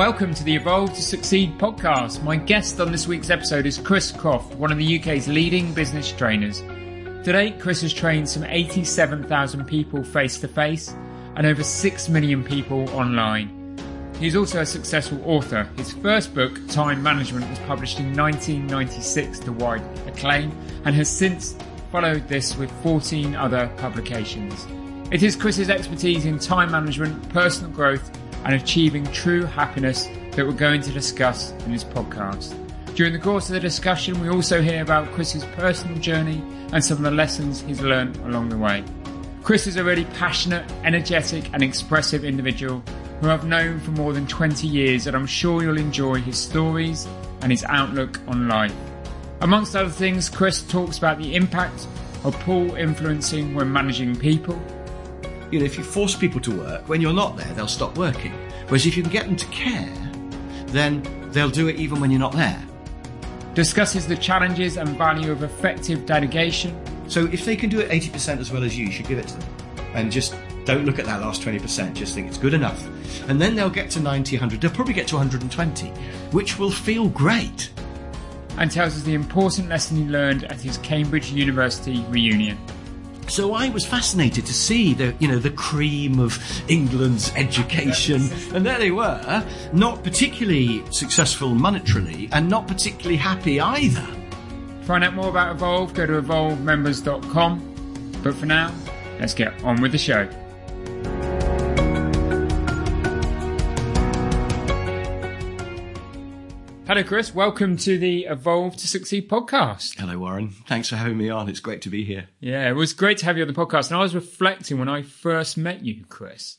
Welcome to the Evolve to Succeed podcast. My guest on this week's episode is Chris Croft, one of the UK's leading business trainers. Today, Chris has trained some 87,000 people face to face and over 6 million people online. He's also a successful author. His first book, Time Management, was published in 1996 to wide acclaim and has since followed this with 14 other publications. It is Chris's expertise in time management, personal growth, and achieving true happiness that we're going to discuss in this podcast. During the course of the discussion, we also hear about Chris's personal journey and some of the lessons he's learned along the way. Chris is a really passionate, energetic, and expressive individual who I've known for more than 20 years, and I'm sure you'll enjoy his stories and his outlook on life. Amongst other things, Chris talks about the impact of pull influencing when managing people you know, if you force people to work, when you're not there, they'll stop working. Whereas if you can get them to care, then they'll do it even when you're not there. Discusses the challenges and value of effective delegation. So if they can do it 80% as well as you, you should give it to them. And just don't look at that last 20%, just think it's good enough. And then they'll get to 90, 100, they'll probably get to 120, which will feel great. And tells us the important lesson he learned at his Cambridge University reunion. So I was fascinated to see the, you know, the cream of England's education, and there they were, not particularly successful monetarily, and not particularly happy either. Find out more about Evolve, go to evolvemembers.com. But for now, let's get on with the show. Hello, Chris. Welcome to the Evolve to Succeed podcast. Hello, Warren. Thanks for having me on. It's great to be here. Yeah, it was great to have you on the podcast. And I was reflecting when I first met you, Chris.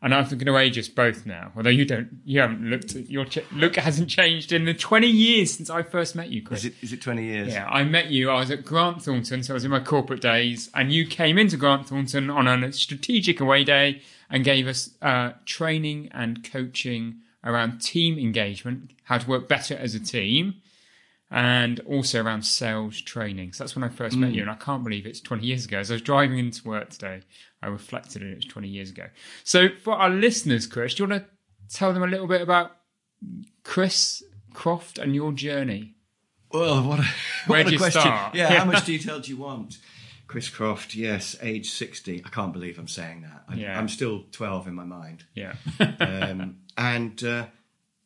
And I'm going to age us both now. Although you don't, you haven't looked at your ch- look hasn't changed in the 20 years since I first met you, Chris. Is it, is it 20 years? Yeah, I met you. I was at Grant Thornton, so I was in my corporate days, and you came into Grant Thornton on a strategic away day and gave us uh, training and coaching around team engagement, how to work better as a team, and also around sales training. So that's when I first mm. met you, and I can't believe it's 20 years ago. As I was driving into work today, I reflected and it was 20 years ago. So for our listeners, Chris, do you want to tell them a little bit about Chris Croft and your journey? Well, what a, what a question. Start? Yeah, how much detail do you want? Chris Croft, yes, age 60. I can't believe I'm saying that. I, yeah. I'm still 12 in my mind. Yeah. um, and uh,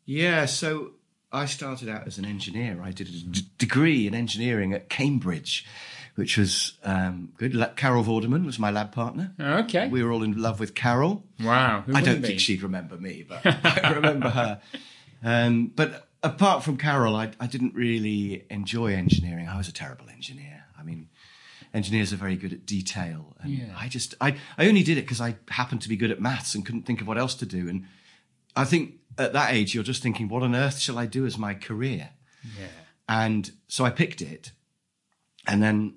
yeah, so I started out as an engineer. I did a d- degree in engineering at Cambridge, which was um, good. Carol Vorderman was my lab partner. Okay. We were all in love with Carol. Wow. I don't be? think she'd remember me, but I remember her. Um, but apart from Carol, I, I didn't really enjoy engineering. I was a terrible engineer. I mean, engineers are very good at detail. And yeah. I just, I, I only did it because I happened to be good at maths and couldn't think of what else to do. And I think at that age, you're just thinking, what on earth shall I do as my career? Yeah. And so I picked it and then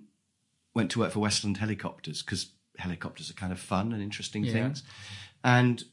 went to work for Westland Helicopters because helicopters are kind of fun and interesting yeah. things. And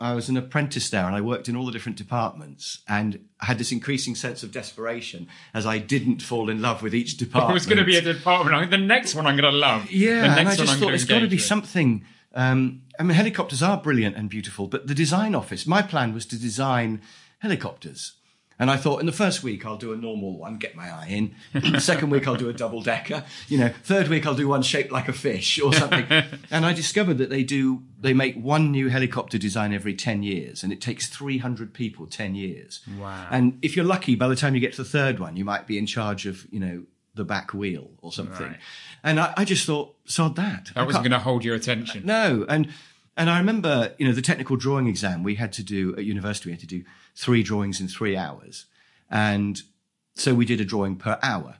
I was an apprentice there and I worked in all the different departments and I had this increasing sense of desperation as I didn't fall in love with each department. It was going to be a department. The next one I'm going to love. Yeah. and I just thought it's got to be with. something. Um, I mean, helicopters are brilliant and beautiful, but the design office, my plan was to design helicopters. And I thought in the first week I'll do a normal one, get my eye in. the second week I'll do a double decker. You know, third week I'll do one shaped like a fish or something. and I discovered that they do they make one new helicopter design every 10 years and it takes 300 people 10 years. Wow. And if you're lucky by the time you get to the third one you might be in charge of, you know, the back wheel or something. Right. And I, I, just thought, sod that. That wasn't going to hold your attention. No. And and I remember, you know, the technical drawing exam we had to do at university, we had to do three drawings in three hours. And so we did a drawing per hour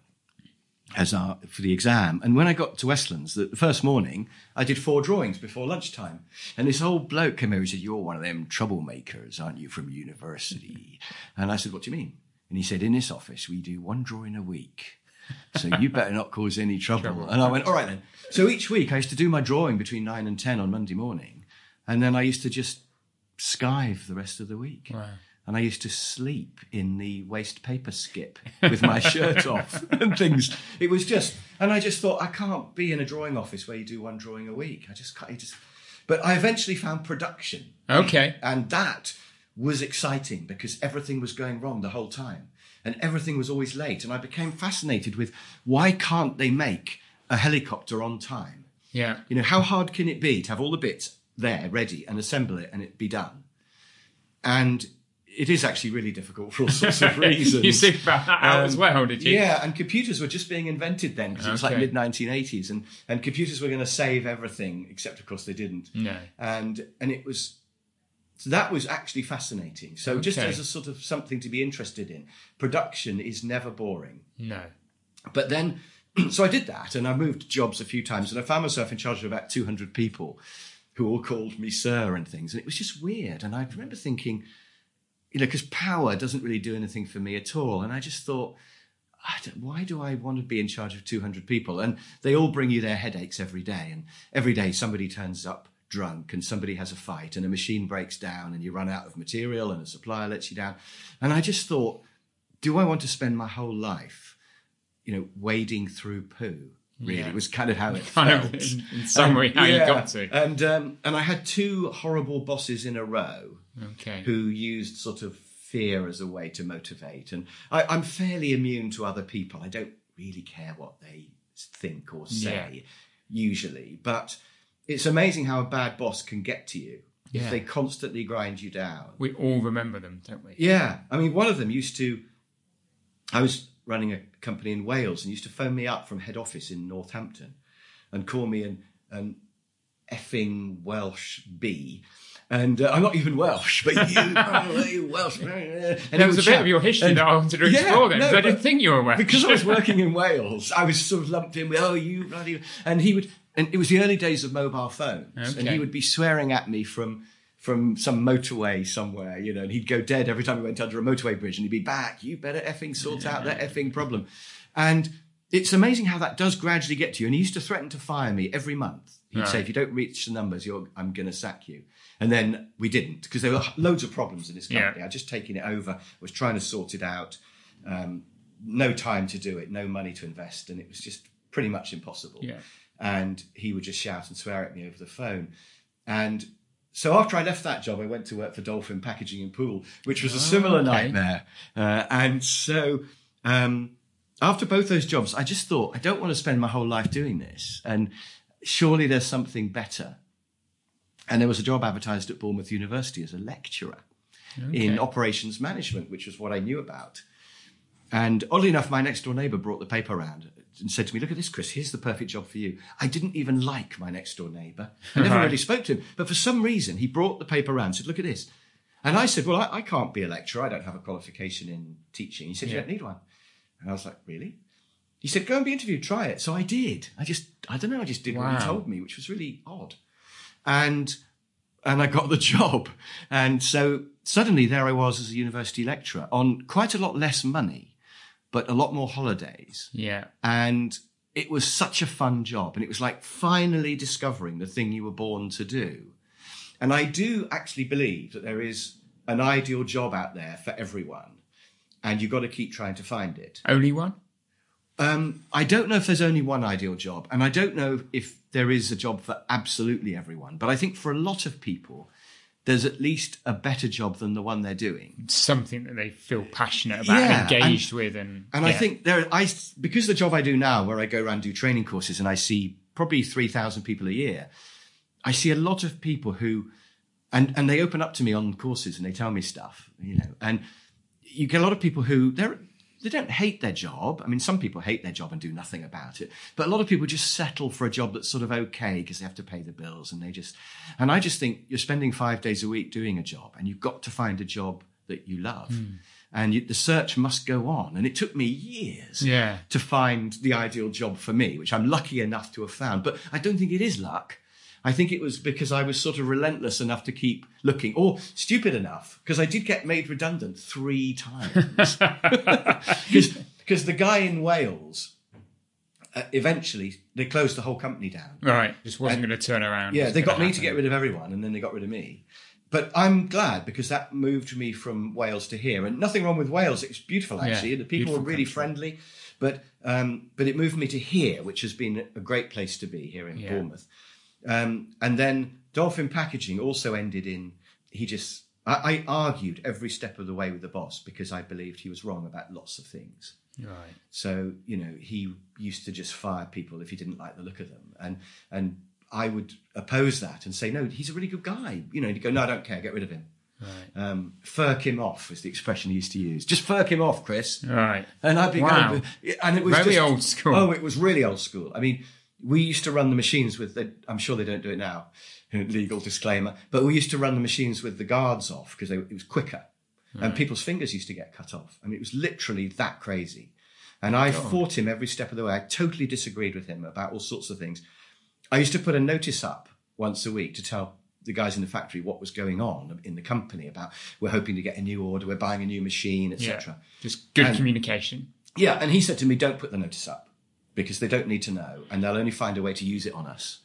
as our, for the exam. And when I got to Westlands, the, the first morning, I did four drawings before lunchtime. And this old bloke came over and said, You're one of them troublemakers, aren't you, from university? And I said, What do you mean? And he said, in this office, we do one drawing a week. So you better not cause any trouble. trouble. And I went, all right then. So each week I used to do my drawing between nine and 10 on Monday morning. And then I used to just skive the rest of the week. Wow. And I used to sleep in the waste paper skip with my shirt off and things. It was just, and I just thought, I can't be in a drawing office where you do one drawing a week. I just can't, just, but I eventually found production. Okay. And that was exciting because everything was going wrong the whole time and everything was always late. And I became fascinated with why can't they make a helicopter on time? Yeah. You know, how hard can it be to have all the bits there ready and assemble it and it be done? And it is actually really difficult for all sorts of reasons. you think about that um, as well, did you? Yeah, and computers were just being invented then because okay. it was like mid 1980s, and and computers were going to save everything, except of course they didn't. No. And and it was so that was actually fascinating. So okay. just as a sort of something to be interested in, production is never boring. No. But then, so I did that, and I moved jobs a few times, and I found myself in charge of about 200 people who all called me sir and things, and it was just weird. And I remember thinking you know, because power doesn't really do anything for me at all. And I just thought, why do I want to be in charge of 200 people? And they all bring you their headaches every day. And every day somebody turns up drunk and somebody has a fight and a machine breaks down and you run out of material and a supplier lets you down. And I just thought, do I want to spend my whole life, you know, wading through poo? Really, yeah. it was kind of how it kind felt. Of in, in summary, and, how yeah, you got to. And um, and I had two horrible bosses in a row okay. who used sort of fear as a way to motivate. And I, am fairly immune to other people. I don't really care what they think or say, yeah. usually. But it's amazing how a bad boss can get to you yeah. if they constantly grind you down. We all remember them, don't we? Yeah. I mean, one of them used to. I was running a company in Wales and used to phone me up from head office in Northampton and call me an, an effing Welsh bee and uh, I'm not even Welsh, but you, oh, Welsh. And there was a bit of your history and, that I wanted to explore yeah, then, no, I didn't think you were Welsh. Because I was working in Wales, I was sort of lumped in with, oh, you bloody. And he would, and it was the early days of mobile phones, okay. and he would be swearing at me from from some motorway somewhere, you know, and he'd go dead every time he went under a motorway bridge, and he'd be back. You better effing sort out that effing problem. And it's amazing how that does gradually get to you. And he used to threaten to fire me every month. He'd right. say, if you don't reach the numbers, I'm going to sack you. And then we didn't because there were loads of problems in this company. Yeah. I'd just taken it over, was trying to sort it out. Um, no time to do it, no money to invest, and it was just pretty much impossible. Yeah. And he would just shout and swear at me over the phone. And so after I left that job, I went to work for Dolphin Packaging and Poole, which was a similar oh, okay. nightmare. Uh, and so um, after both those jobs, I just thought I don't want to spend my whole life doing this, and surely there's something better. And there was a job advertised at Bournemouth University as a lecturer okay. in operations management, which was what I knew about. And oddly enough, my next door neighbour brought the paper around and said to me, Look at this, Chris, here's the perfect job for you. I didn't even like my next door neighbour. I never right. really spoke to him. But for some reason, he brought the paper around and said, Look at this. And I said, Well, I, I can't be a lecturer. I don't have a qualification in teaching. He said, yeah. You don't need one. And I was like, Really? He said, Go and be interviewed, try it. So I did. I just, I don't know, I just did wow. what he told me, which was really odd and and I got the job. And so suddenly there I was as a university lecturer on quite a lot less money, but a lot more holidays. Yeah. And it was such a fun job. And it was like finally discovering the thing you were born to do. And I do actually believe that there is an ideal job out there for everyone. And you've got to keep trying to find it. Only one? Um, I don't know if there's only one ideal job, and I don't know if there is a job for absolutely everyone. But I think for a lot of people, there's at least a better job than the one they're doing. Something that they feel passionate about, yeah, engaged and, with, and and yeah. I think there, I because the job I do now, where I go around do training courses, and I see probably three thousand people a year. I see a lot of people who, and and they open up to me on courses and they tell me stuff, you know, and you get a lot of people who they're they don't hate their job. I mean, some people hate their job and do nothing about it, but a lot of people just settle for a job that's sort of okay because they have to pay the bills and they just, and I just think you're spending five days a week doing a job and you've got to find a job that you love. Mm. And you, the search must go on. And it took me years yeah. to find the ideal job for me, which I'm lucky enough to have found. But I don't think it is luck. I think it was because I was sort of relentless enough to keep looking, or stupid enough, because I did get made redundant three times. Because the guy in Wales, uh, eventually, they closed the whole company down. Right, just wasn't going to turn around. Yeah, they got me happen. to get rid of everyone, and then they got rid of me. But I'm glad because that moved me from Wales to here, and nothing wrong with Wales. It's beautiful actually. Yeah, the people were really country. friendly, but um, but it moved me to here, which has been a great place to be here in yeah. Bournemouth. Um, and then Dolphin Packaging also ended in he just I, I, argued every step of the way with the boss because I believed he was wrong about lots of things. Right. So you know he used to just fire people if he didn't like the look of them, and and I would oppose that and say no, he's a really good guy. You know, he'd go no, I don't care, get rid of him. Right. Um, furk him off is the expression he used to use. Just furk him off, Chris. Right. And I'd be wow. going, and it was very just, old school. Oh, it was really old school. I mean, we used to run the machines with. The, I'm sure they don't do it now. Legal disclaimer. But we used to run the machines with the guards off because it was quicker, right. and hmm. people's fingers used to get cut off. I mean, it was literally that crazy. And I God. fought him every step of the way. I totally disagreed with him about all sorts of things. I used to put a notice up once a week to tell the guys in the factory what was going on in the company about we're hoping to get a new order, we're buying a new machine, etc. Yeah, just good and, communication. Yeah, and he said to me, "Don't put the notice up because they don't need to know, and they'll only find a way to use it on us."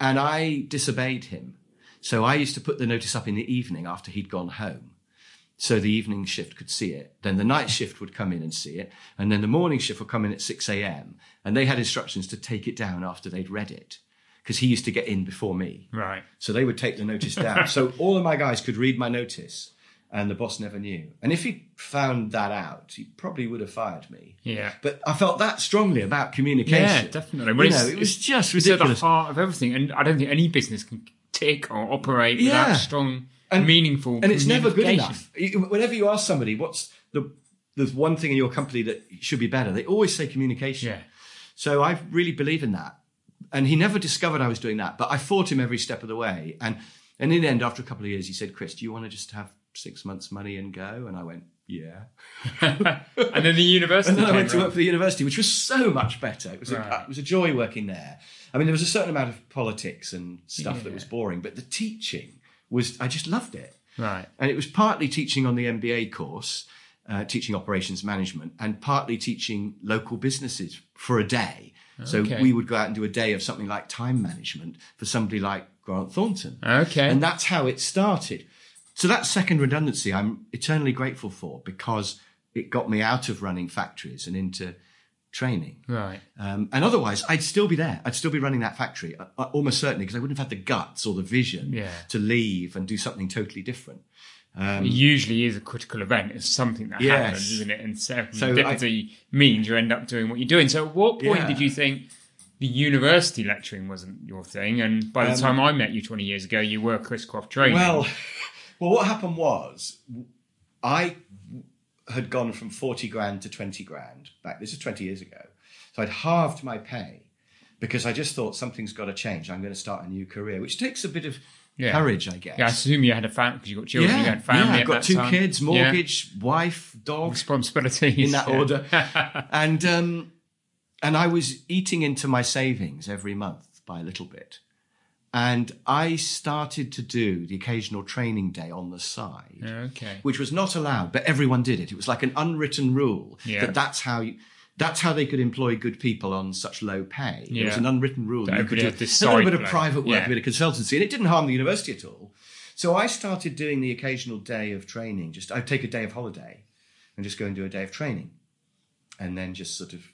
And I disobeyed him, so I used to put the notice up in the evening after he'd gone home, so the evening shift could see it. Then the night shift would come in and see it, and then the morning shift would come in at six a.m. and they had instructions to take it down after they'd read it because he used to get in before me. Right. So they would take the notice down. so all of my guys could read my notice and the boss never knew. And if he found that out, he probably would have fired me. Yeah. But I felt that strongly about communication. Yeah, definitely. Well, you know, it was just ridiculous. It's at the heart of everything. And I don't think any business can tick or operate yeah. without strong, and, meaningful And it's never good enough. Whenever you ask somebody, what's the there's one thing in your company that should be better, they always say communication. Yeah. So I really believe in that and he never discovered I was doing that. But I fought him every step of the way. And and in the end, after a couple of years, he said, "Chris, do you want to just have six months' money and go?" And I went, "Yeah." and then the university. and then I went to work for the university, which was so much better. It was right. a, it was a joy working there. I mean, there was a certain amount of politics and stuff yeah. that was boring, but the teaching was I just loved it. Right. And it was partly teaching on the MBA course. Uh, teaching operations management and partly teaching local businesses for a day so okay. we would go out and do a day of something like time management for somebody like Grant Thornton. Okay. And that's how it started. So that second redundancy, I'm eternally grateful for because it got me out of running factories and into training. Right. Um, and otherwise, I'd still be there. I'd still be running that factory, uh, uh almost certainly, because I wouldn't have had the guts or the vision yeah. to leave and do something totally different. Um, it usually is a critical event. It's something that yes. happens, isn't it? And serendipity so means you end up doing what you're doing. So, at what point yeah. did you think the university lecturing wasn't your thing? And by the um, time I met you 20 years ago, you were Chris Croft training. Well, well, what happened was I had gone from 40 grand to 20 grand back. This is 20 years ago. So I'd halved my pay because I just thought something's got to change. I'm going to start a new career, which takes a bit of yeah. courage, I guess. Yeah, I assume you had a family because you got children. Yeah, you had family. Yeah, I've got two time. kids, mortgage, yeah. wife, dog, responsibilities in that order, and um, and I was eating into my savings every month by a little bit. And I started to do the occasional training day on the side, okay. which was not allowed, but everyone did it. It was like an unwritten rule that that's how you that's how they could employ good people on such low pay. Yeah. It was an unwritten rule. That you could do a little bit of private work, yeah. a bit of consultancy, and it didn't harm the university at all. So I started doing the occasional day of training. Just I'd take a day of holiday and just go and do a day of training, and then just sort of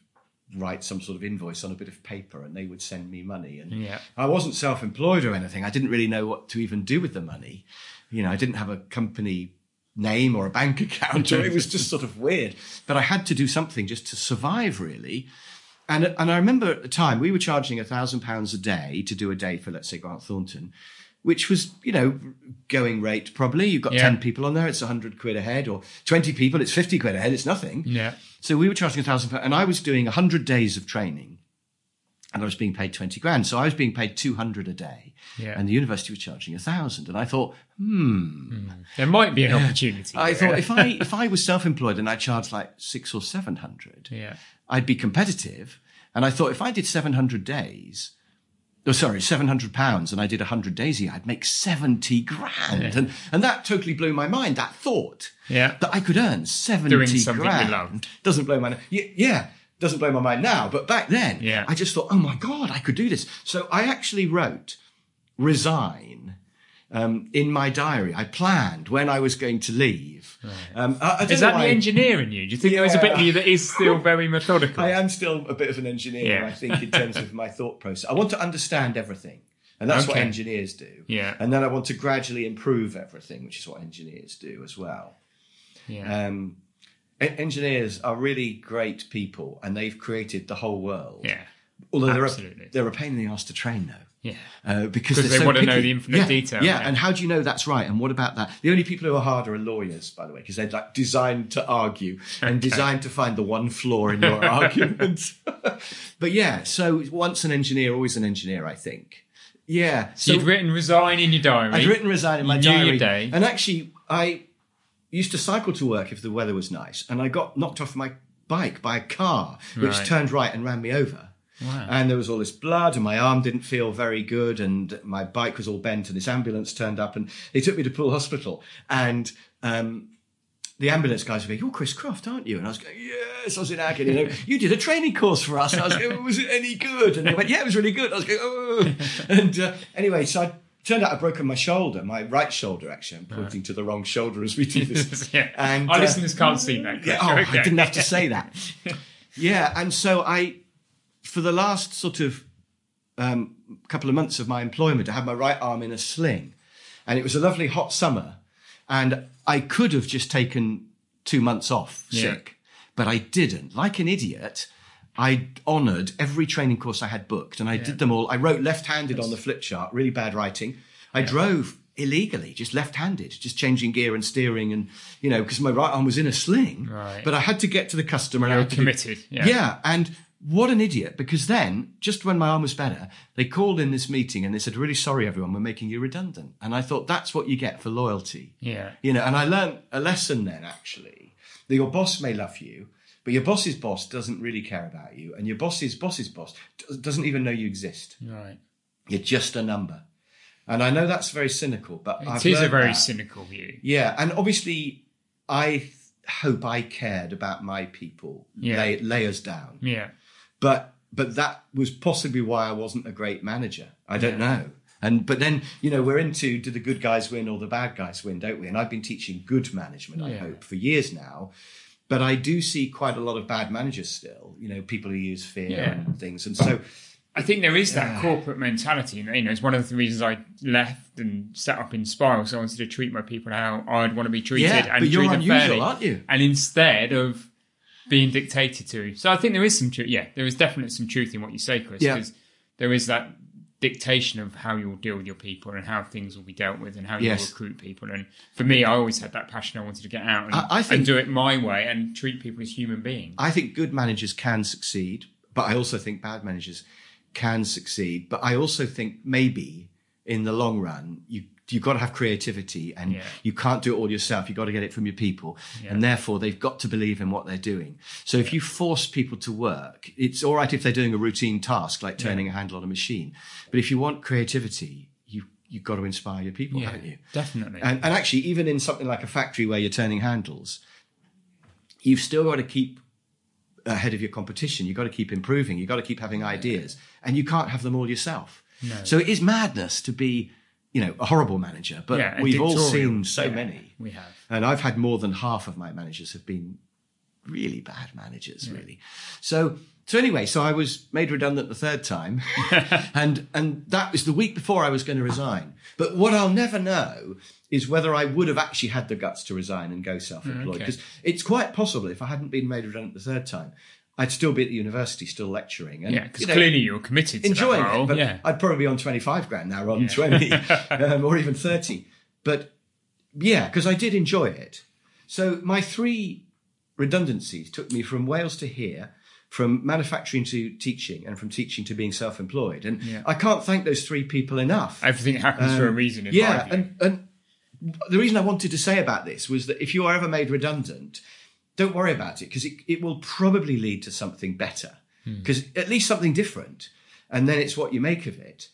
write some sort of invoice on a bit of paper, and they would send me money. And yeah. I wasn't self-employed or anything. I didn't really know what to even do with the money. You know, I didn't have a company name or a bank account, or it was just sort of weird. But I had to do something just to survive, really. And, and I remember at the time we were charging a thousand pounds a day to do a day for, let's say, Grant Thornton, which was, you know, going rate probably. You've got yeah. 10 people on there, it's 100 quid a head, or 20 people, it's 50 quid a head, it's nothing. Yeah. So we were charging a thousand pounds, and I was doing 100 days of training and I was being paid 20 grand. So I was being paid 200 a day. Yeah. And the university was charging a thousand. And I thought, hmm. Mm. There might be an opportunity. I thought if I, if I was self-employed and I charged like six or 700, yeah. I'd be competitive. And I thought if I did 700 days, oh, sorry, seven hundred pounds, and I did hundred days a year, I'd make seventy grand, yeah. and and that totally blew my mind. That thought, yeah, that I could earn seventy grand doesn't blow my yeah, yeah doesn't blow my mind now, but back then, yeah. I just thought, oh my god, I could do this. So I actually wrote resign um, in my diary. I planned when I was going to leave. Right. Um, I, I is that the engineer in you? Do you think yeah. there is a bit of you that is still very methodical? I am still a bit of an engineer, yeah. I think, in terms of my thought process. I want to understand everything. And that's okay. what engineers do. Yeah. And then I want to gradually improve everything, which is what engineers do as well. Yeah. Um, engineers are really great people and they've created the whole world. Yeah. Although they're a, they're a pain in the ass to train, though. Yeah. Uh, because they so want picky. to know the infinite yeah, detail. Yeah. yeah. And how do you know that's right? And what about that? The only people who are harder are lawyers, by the way, because they're like designed to argue and designed to find the one flaw in your argument. but yeah, so once an engineer, always an engineer, I think. Yeah. So, so you'd written resign in your diary. I'd written resign in my diary. Day. And actually, I used to cycle to work if the weather was nice, and I got knocked off my bike by a car, which right. turned right and ran me over. Wow. And there was all this blood, and my arm didn't feel very good, and my bike was all bent, and this ambulance turned up, and they took me to Poole Hospital. And um, the ambulance guys were going, You're Chris Croft, aren't you? And I was going, Yes, I was in agony. You, know, you did a training course for us. And I was going, Was it any good? And they went, Yeah, it was really good. I was going, Oh. And uh, anyway, so I turned out I'd broken my shoulder, my right shoulder, actually. I'm pointing right. to the wrong shoulder as we do this. yeah. And, Our uh, listeners can't see that. Yeah, oh, okay. I didn't have to say that. yeah. And so I for the last sort of um, couple of months of my employment, I had my right arm in a sling, and it was a lovely hot summer, and I could have just taken two months off yeah. sick, but I didn't. Like an idiot, I honoured every training course I had booked, and I yeah. did them all. I wrote left-handed on the flip chart, really bad writing. I yeah. drove illegally, just left-handed, just changing gear and steering, and you know, because my right arm was in a sling. Right. But I had to get to the customer. You were committed. Do, yeah. yeah, and what an idiot. Because then, just when my arm was better, they called in this meeting and they said, really sorry, everyone, we're making you redundant. And I thought, that's what you get for loyalty. Yeah. You know, and I learned a lesson then, actually, that your boss may love you, but your boss's boss doesn't really care about you. And your boss's boss's boss doesn't even know you exist. Right. You're just a number. And I know that's very cynical, but it I've is a very that. cynical view. Yeah. And obviously, I hope I cared about my people, yeah. lay, lay us down. Yeah. But but that was possibly why I wasn't a great manager. I don't yeah. know. And but then you know we're into do the good guys win or the bad guys win, don't we? And I've been teaching good management, yeah. I hope, for years now. But I do see quite a lot of bad managers still. You know, people who use fear yeah. and things, and so. I think there is that corporate mentality. You know, it's one of the reasons I left and set up Inspiral. So I wanted to treat my people how I'd want to be treated yeah, and but you're treat unusual, fairly. aren't you? And instead of being dictated to. So I think there is some truth. Yeah, there is definitely some truth in what you say, Chris. Yeah. Because there is that dictation of how you'll deal with your people and how things will be dealt with and how you yes. recruit people. And for me, I always had that passion. I wanted to get out and, I, I think, and do it my way and treat people as human beings. I think good managers can succeed, but I also think bad managers can succeed. But I also think maybe in the long run, you you've got to have creativity and yeah. you can't do it all yourself. You've got to get it from your people. Yeah. And therefore they've got to believe in what they're doing. So if you force people to work, it's all right if they're doing a routine task like turning a handle on a machine. But if you want creativity, you, you've got to inspire your people, haven't you? Definitely. And, and actually, even in something like a factory where you're turning handles, you've still got to keep ahead of your competition. You've got to keep improving. You've got to keep having ideas and you can't have them all yourself. No. So it is madness to be you know, a horrible manager, but yeah, we've all seen so yeah, many. We have. And I've had more than half of my managers have been really bad managers, yeah. really. So, so anyway, so I was made redundant the third time, and and that was the week before I was going to resign. But what I'll never know is whether I would have actually had the guts to resign and go self-employed, because okay. it's quite possible if I hadn't been made redundant the third time, I'd still be at the university, still lecturing. And, yeah, because you know, clearly you're committed to enjoying that role. it. But yeah. I'd probably be on 25 grand now rather than yeah. 20 um, or even 30. But yeah, because I did enjoy it. So my three redundancies took me from Wales to here, from manufacturing to teaching, and from teaching to being self employed. And yeah. I can't thank those three people enough. Everything happens um, for a um, reason. yeah. And, and the reason I wanted to say about this was that if you are ever made redundant, don't worry about it because it, it will probably lead to something better because hmm. at least something different and then it's what you make of it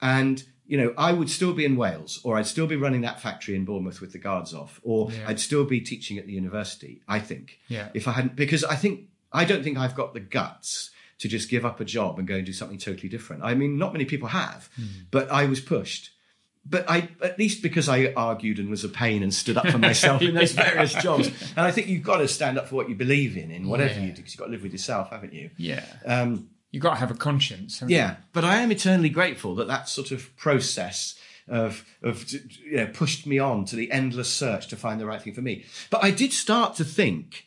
and you know, I would still be in Wales, or I'd still be running that factory in Bournemouth with the guards off, or yeah. I'd still be teaching at the university. I think, yeah. if I hadn't, because I think I don't think I've got the guts to just give up a job and go and do something totally different. I mean, not many people have, mm. but I was pushed. But I, at least because I argued and was a pain and stood up for myself in those various jobs. And I think you've got to stand up for what you believe in, in whatever yeah. you do, because you've got to live with yourself, haven't you? Yeah. Um, you've got to have a conscience. Yeah. You? But I am eternally grateful that that sort of process of of you know pushed me on to the endless search to find the right thing for me. But I did start to think,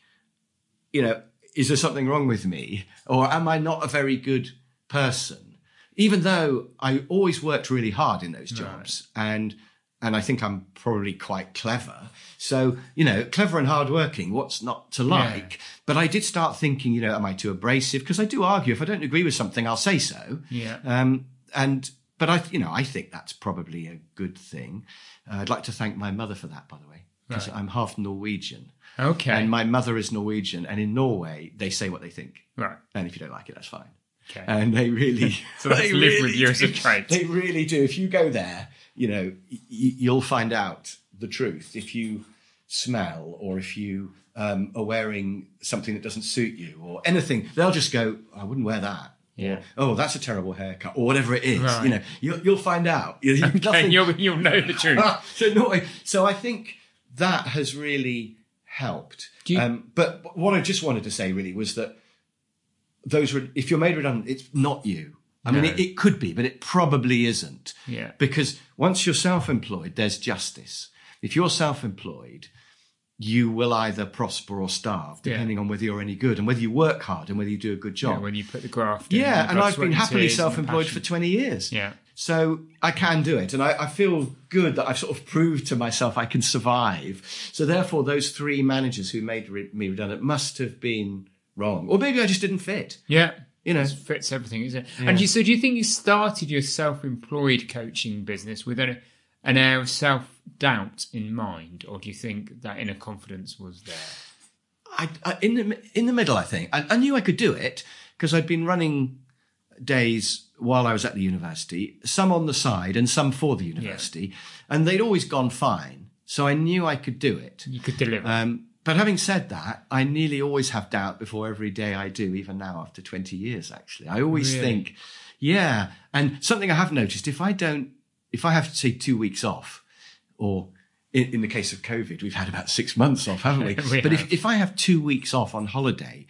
you know, is there something wrong with me, or am I not a very good person? Even though I always worked really hard in those jobs, right. and and I think I'm probably quite clever. So, you know, clever and hardworking, what's not to like? Yeah. But I did start thinking, you know, am I too abrasive? Because I do argue if I don't agree with something, I'll say so. Yeah. Um, and but I, you know, I think that's probably a good thing. Uh, I'd like to thank my mother for that, by the way, because right. I'm half Norwegian. Okay. And my mother is Norwegian, and in Norway they say what they think. Right. And if you don't like it, that's fine. Okay. And they really, so they live really with you as a trait. They really do. If you go there, you know, y- you'll find out the truth. If you smell, or if you um, are wearing something that doesn't suit you, or anything, they'll just go, "I wouldn't wear that." Yeah. oh, that's a terrible haircut, or whatever it is. Right. You know, you'll, you'll find out. You, okay, nothing... you'll, you'll know the truth. so, no, so I think that has really helped. You... Um, but what I just wanted to say really was that those, were if you're made redundant, it's not you. I no. mean, it, it, could be, but it probably isn't. Yeah. Because once you're self-employed, there's justice. If you're self-employed, you will either prosper or starve, depending yeah. on whether you're any good and whether you work hard and whether you do a good job. Yeah, when you put the graft. Yeah, and I've been happily self-employed for 20 years. Yeah. So I can do it, and I, I, feel good that I've sort of proved to myself I can survive. So therefore, those three managers who made re- me redundant must have been wrong, or maybe I just didn't fit. Yeah. You know, it fits everything, isn't it? Yeah. And you, so, do you think you started your self-employed coaching business with a, an air of self doubt in mind, or do you think that inner confidence was there? I, I in the in the middle, I think I, I knew I could do it because I'd been running days while I was at the university, some on the side and some for the university, yeah. and they'd always gone fine. So I knew I could do it. You could deliver. Um, but having said that, I nearly always have doubt before every day I do, even now after 20 years, actually. I always really? think, yeah. And something I have noticed, if I don't, if I have to take two weeks off, or in, in, the case of COVID, we've had about six months off, haven't we? we but have. if, if I have two weeks off on holiday,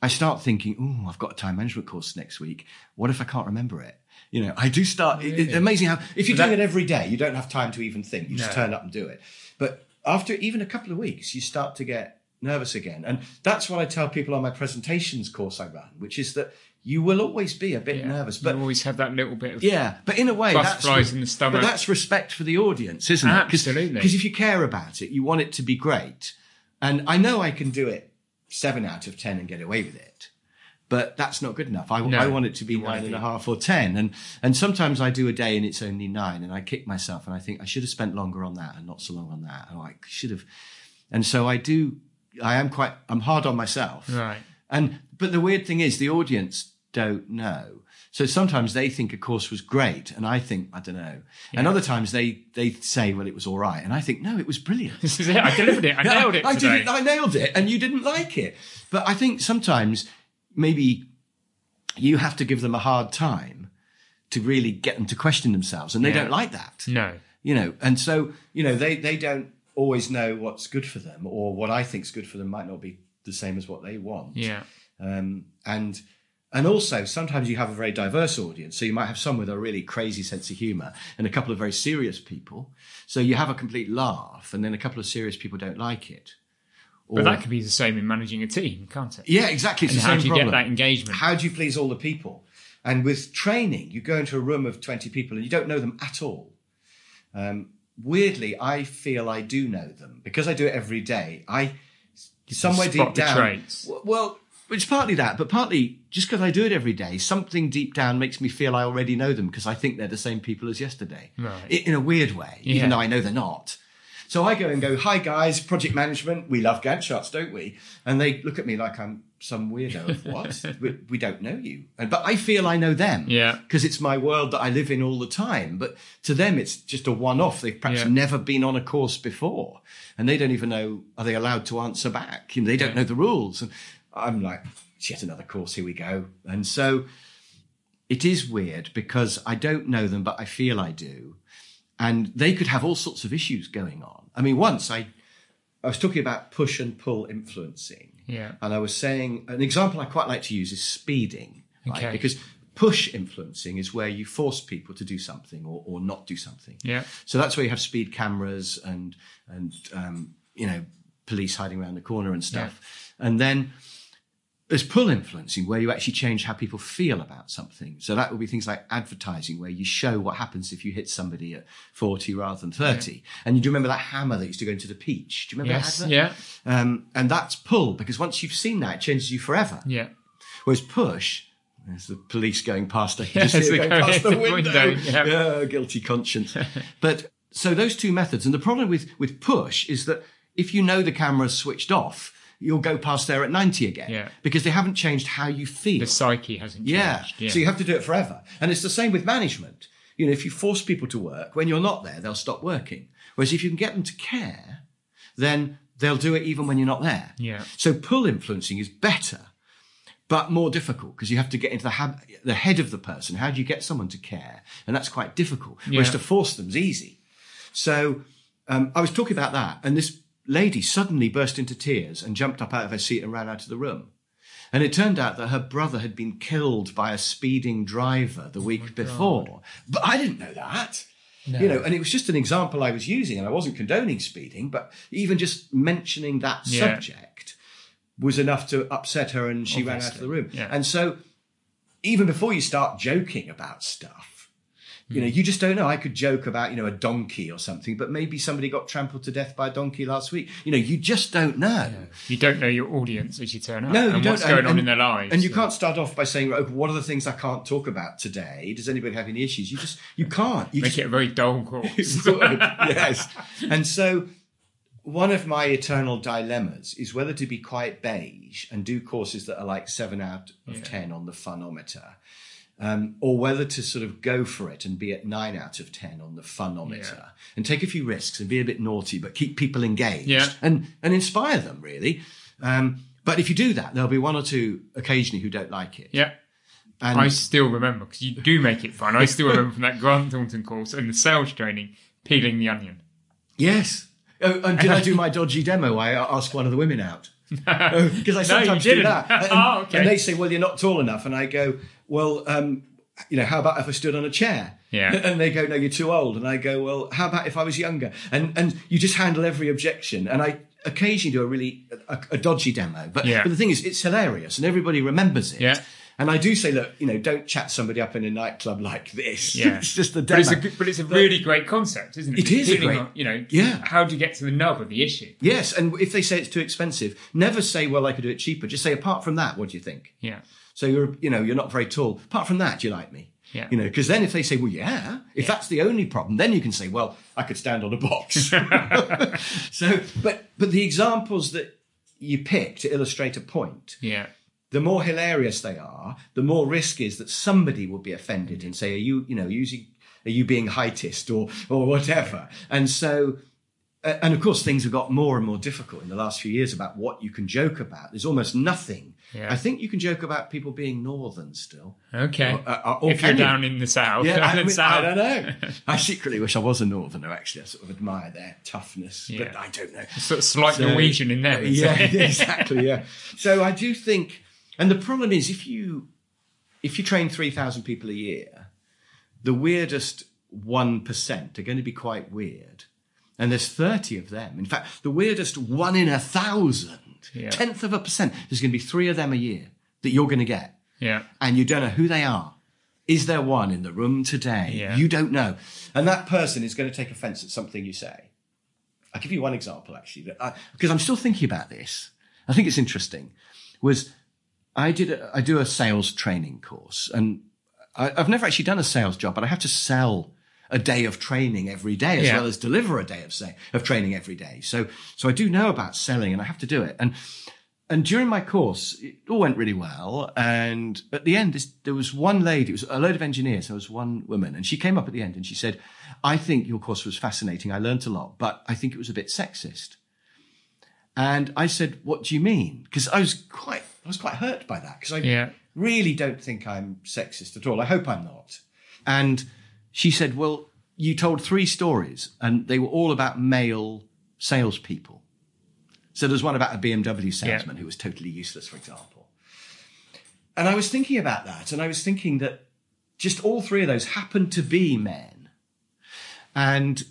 I start thinking, oh, I've got a time management course next week. What if I can't remember it? You know, I do start. Really? It's amazing how if you're doing it every day, you don't have time to even think. You no. just turn up and do it. But after even a couple of weeks, you start to get nervous again, and that's what I tell people on my presentations course I run, which is that you will always be a bit yeah. nervous, but you always have that little bit of yeah. But in a way, that's flies in the stomach. But that's respect for the audience, isn't it? Absolutely. Because if you care about it, you want it to be great. And I know I can do it seven out of ten and get away with it, but that's not good enough. I, no, I want it to be nine and a half or ten. And and sometimes I do a day and it's only nine, and I kick myself and I think I should have spent longer on that and not so long on that. Oh, I should have. And so I do. I am quite. I'm hard on myself. Right. And but the weird thing is, the audience don't know. So sometimes they think a course was great, and I think I don't know. Yeah. And other times they they say, "Well, it was all right," and I think, "No, it was brilliant. This is it. I delivered it. I nailed it. I, did it. I nailed it, and you didn't like it." But I think sometimes maybe you have to give them a hard time to really get them to question themselves, and they yeah. don't like that. No, you know, and so you know they they don't always know what's good for them, or what I think's good for them might not be the same as what they want. Yeah, um, and and also, sometimes you have a very diverse audience. So you might have some with a really crazy sense of humor and a couple of very serious people. So you have a complete laugh, and then a couple of serious people don't like it. Or, but that could be the same in managing a team, can't it? Yeah, exactly. It's and how do you problem. get that engagement? How do you please all the people? And with training, you go into a room of 20 people and you don't know them at all. Um, weirdly, I feel I do know them because I do it every day. I somewhere deep down. Well, it's partly that, but partly just because I do it every day, something deep down makes me feel I already know them because I think they're the same people as yesterday. Right. In a weird way, yeah. even though I know they're not. So I go and go, hi guys, project management. We love Gantt charts, don't we? And they look at me like I'm some weirdo of what? we, we, don't know you. And, but I feel I know them. Yeah. Because it's my world that I live in all the time. But to them, it's just a one off. They've perhaps yeah. never been on a course before. And they don't even know, are they allowed to answer back? You know, they don't yeah. know the rules. And I'm like, it's yet another course. Here we go. And so it is weird because I don't know them, but I feel I do. And they could have all sorts of issues going on. I mean, once I, I was talking about push and pull influencing. Yeah. And I was saying an example I quite like to use is speeding. Okay. Right? Because push influencing is where you force people to do something or, or not do something. Yeah. So that's where you have speed cameras and and um, you know police hiding around the corner and stuff. Yeah. And then there's pull influencing where you actually change how people feel about something. So that would be things like advertising where you show what happens if you hit somebody at 40 rather than 30. Yeah. And you do remember that hammer that used to go into the peach? Do you remember yes, that Yeah. Um, and that's pull because once you've seen that, it changes you forever. Yeah. Whereas push, there's the police going past, yes, going past the window. window. Yeah. yeah, guilty conscience. but so those two methods. And the problem with, with push is that if you know the camera's switched off, you'll go past there at 90 again. Yeah. Because they haven't changed how you feel. The psyche hasn't changed. Yeah. yeah. So you have to do it forever. And it's the same with management. You know, if you force people to work, when you're not there, they'll stop working. Whereas if you can get them to care, then they'll do it even when you're not there. Yeah. So pull influencing is better, but more difficult because you have to get into the, hab- the head of the person. How do you get someone to care? And that's quite difficult. Whereas to force them is easy. So um, I was talking about that, and this lady suddenly burst into tears and jumped up out of her seat and ran out of the room. And it turned out that her brother had been killed by a speeding driver the oh week before. God. But I didn't know that. No. You know, and it was just an example I was using, and I wasn't condoning speeding, but even just mentioning that yeah. subject was enough to upset her, and she Obviously. ran out of the room. Yeah. And so, even before you start joking about stuff, you know, hmm. you just don't know. I could joke about, you know, a donkey or something, but maybe somebody got trampled to death by a donkey last week. You know, you just don't know. Yeah. You don't know your audience as you turn up. No, you and don't. what's going and, on in their lives. And you can't start off by saying, okay, what are the things I can't talk about today? Does anybody have any issues? You just, you can't. You Make just, it a very dull course. sort of, yes. And so one of my eternal dilemmas is whether to be quite beige and do courses that are like seven out of yeah. 10 on the funometer um, or whether to sort of go for it and be at nine out of 10 on the funometer yeah. and take a few risks and be a bit naughty, but keep people engaged yeah. and, and inspire them really. Um, but if you do that, there'll be one or two occasionally who don't like it. Yeah. And I still remember because you do make it fun. I still remember from that Grant Thornton course and the sales training, peeling the onion. Yes. Oh, and did I do my dodgy demo? I asked one of the women out. Because I sometimes no, do that. And, oh, okay. and, they say, well, you're not tall enough. And I go, well, um, you know, how about if I stood on a chair? Yeah. And they go, no, you're too old. And I go, well, how about if I was younger? And and you just handle every objection. And I occasionally do a really a, a dodgy demo, but, yeah. but the thing is, it's hilarious and everybody remembers it. Yeah. And I do say, look, you know, don't chat somebody up in a nightclub like this. Yeah. it's just the demo. But it's a, but it's a really great concept, isn't it? It is a great, on, you know, yeah. How do you get to the nub of the issue? Yes, and if they say it's too expensive, never say, well, I could do it cheaper. Just say, apart from that, what do you think? Yeah. So you're, you know, you're not very tall. Apart from that, you like me? Yeah. You know, because then if they say, well, yeah, if yeah. that's the only problem, then you can say, well, I could stand on a box. so, but, but the examples that you pick to illustrate a point. Yeah. The more hilarious they are, the more risk is that somebody will be offended and say, are you, you know, using, are you being heightist or, or whatever? And so, and of course, things have got more and more difficult in the last few years about what you can joke about. There's almost nothing yeah. I think you can joke about people being northern still. Okay. Or, uh, or if you're you? down in the south. Yeah, I, mean, south. I don't know. I secretly wish I was a northerner, actually. I sort of admire their toughness, yeah. but I don't know. Sort of slight so, Norwegian in there. Yeah, exactly, yeah. So I do think, and the problem is if you, if you train 3,000 people a year, the weirdest 1% are going to be quite weird. And there's 30 of them. In fact, the weirdest one in a thousand yeah. tenth of a percent. There's going to be three of them a year that you're going to get. Yeah. And you don't know who they are. Is there one in the room today? Yeah. You don't know. And that person is going to take offense at something you say. I'll give you one example actually, because I'm still thinking about this. I think it's interesting. Was I did a, I do a sales training course, and I, I've never actually done a sales job, but I have to sell a day of training every day as Yeah. well as deliver a day of say of training every day. So so I do know about selling and I have to do it. And and during my course, it all went really well. And at the end, this, there was one lady, it was a load of engineers. There was one woman, and she came up at the end and she said, I think your course was fascinating. I learnt a lot, but I think it was a bit sexist. And I said, What do you mean? Because I was quite, I was quite hurt by that because I Yeah. really don't think I'm sexist at all. I hope I'm not. And she said, Well, you told three stories, and they were all about male salespeople. So there's one about a BMW salesman who was totally useless, for example. And I was thinking about that, and I was thinking that just all three of those happened to be men. And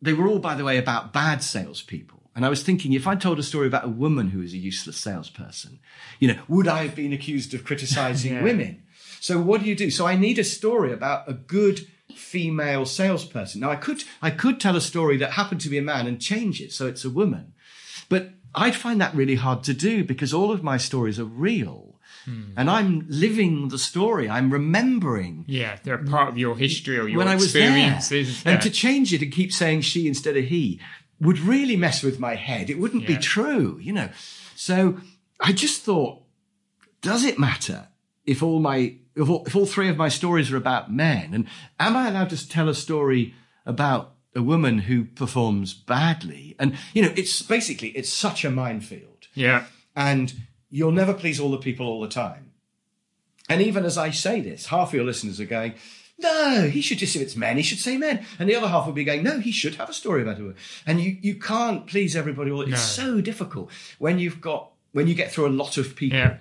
they were all, by the way, about bad salespeople. And I was thinking, if I told a story about a woman who is a useless salesperson, you know, would I have been accused of criticizing Yeah. women? So what do you do? So I need a story about a good female salesperson. Now I could, I could tell a story that happened to be a man and change it so it's a woman. But I'd find that really hard to do because all of my stories are real. Hmm. And I'm living the story. I'm remembering Yeah, they're part of your history or your when I was there. experiences. And Yeah. to change it and keep saying she instead of he would really mess with my head. It wouldn't Yeah. be true, you know. So I just thought, does it matter if all my if all, if all three of my stories are about men? And am I allowed to tell a story about a woman who performs badly? And you know, it's basically it's such a minefield yeah, and you'll never please all the people all the time. And even as I say this, half of your listeners are going, no, he should just, if it's men, he should say men. And the other half will be going, no, he should have a story about it. And you, you can't please everybody all. It's No. so difficult when you've got, when you get through a lot of people. Yeah.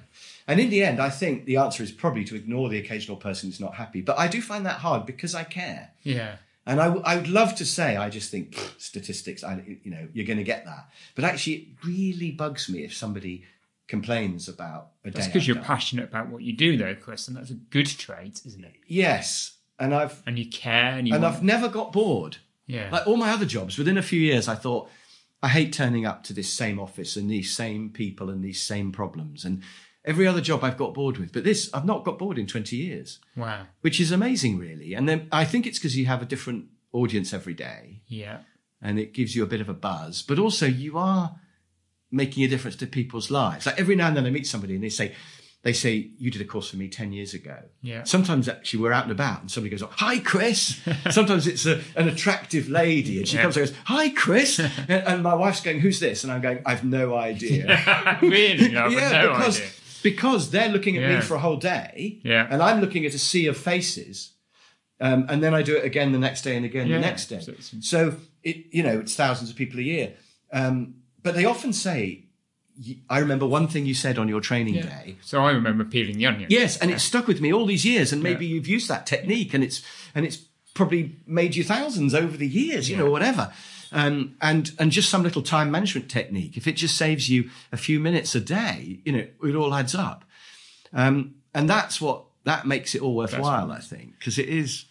And in the end, I think the answer is probably to ignore the occasional person who's not happy. But I do find that hard because I care. yeah. And I, w- I would love to say, I just think statistics, I, you know, you're going to get that. But actually, it really bugs me if somebody complains about a That's day. because you're done. passionate about what you do, though, Chris, and that's a good trait, isn't it? Yes, and I've And you care, and you and I've never got bored. yeah, Like all my other jobs, within a few years, I thought I hate turning up to this same office and these same people and these same problems. And every other job I've got bored with, but this I've not got bored in twenty years, wow, which is amazing, really. And then I think it's because you have a different audience every day. yeah, and it gives you a bit of a buzz, but also you are making a difference to people's lives. Like every now and then I meet somebody and they say, they say, you did a course for me 10 years ago. Yeah. Sometimes actually we're out and about and somebody goes, oh, hi, Chris. Sometimes it's a, an attractive lady and she Yeah. comes and goes, hi, Chris. and, and my wife's going, who's this? And I'm going, I've no idea. really, no, yeah, no because, idea. Because they're looking at Yeah. me for a whole day Yeah. and I'm looking at a sea of faces. Um, and then I do it again the next day and again Yeah. the next day. So So it, you know, it's thousands of people a year. Um, but they often say, I remember one thing you said on your training day. So I remember peeling the onion. Yes, and it's stuck with me all these years. And maybe you've used that technique, and it's and it's probably made you thousands over the years. You know, whatever. Um, and and just some little time management technique. If it just saves you a few minutes a day, you know, it all adds up. Um, and that's what that makes it all worthwhile. I think because it is.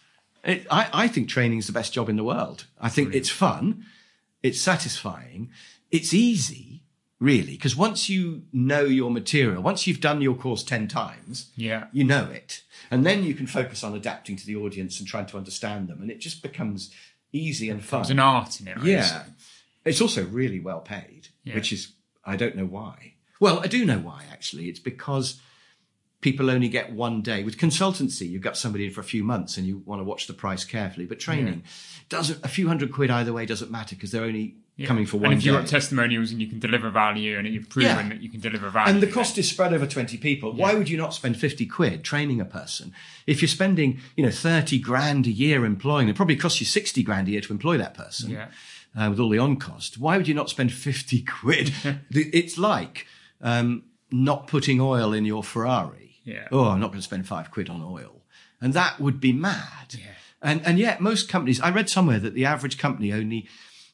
It, I, I think training is the best job in the world. I think it's fun, it's satisfying, it's easy, really, because once you know your material, once you've done your course 10 times, Yeah. you know it. And then you can focus on adapting to the audience and trying to understand them. And it just becomes easy and fun. There's an art in it. I Yeah. It's also really well paid, Yeah. which is, I don't know why. Well, I do know why, actually. It's because people only get one day. With consultancy, you've got somebody in for a few months and you want to watch the price carefully. But training doesn't, a few hundred quid either way doesn't matter because they're only Yeah. coming for one. and if you've got testimonials and you can deliver value and you've proven Yeah. that you can deliver value. and the cost is spread over 20 people. Why would you not spend 50 quid training a person? If you're spending, you know, 30 grand a year employing, it probably costs you 60 grand a year to employ that person. Yeah. uh, with all the on cost. Why would you not spend 50 quid? It's like um, not putting oil in your Ferrari. Yeah. Oh, I'm not going to spend five quid on oil. And that would be mad. Yeah. And, and yet most companies, I read somewhere that the average company only,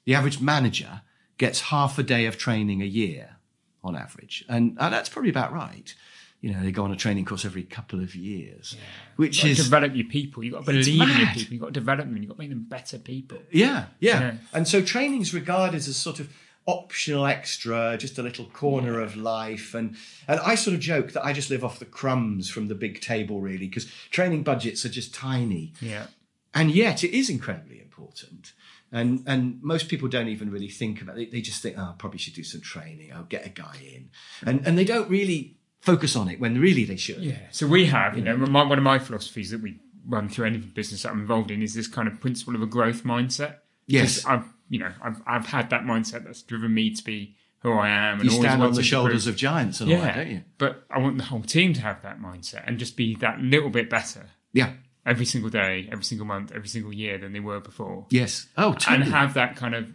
the average manager gets half a day of training a year on average. And, and that's probably about right. You know, they go on a training course every couple of years, which You've to is develop your people. You've got to believe in your people. You've got to develop them. You've got to make them better people. Yeah, yeah. Yeah. And so training's regarded as sort of optional extra, just a little corner of life. And and I sort of joke that I just live off the crumbs from the big table, really, because training budgets are just tiny. Yeah. and yet it is incredibly important. And and most people don't even really think about it. They just think, oh, I probably should do some training. I'll get a guy in, and and they don't really focus on it when really they should. Yeah. So we have, you know, my, one of my philosophies that we run through any business that I'm involved in is this kind of principle of a growth mindset. Yes, I've you know I've I've had that mindset that's driven me to be who I am. And you stand on the shoulders of giants, and yeah, all that, don't you? But I want the whole team to have that mindset and just be that little bit better. Yeah. Every single day, every single month, every single year than they were before. Yes. Oh, totally. and have that kind of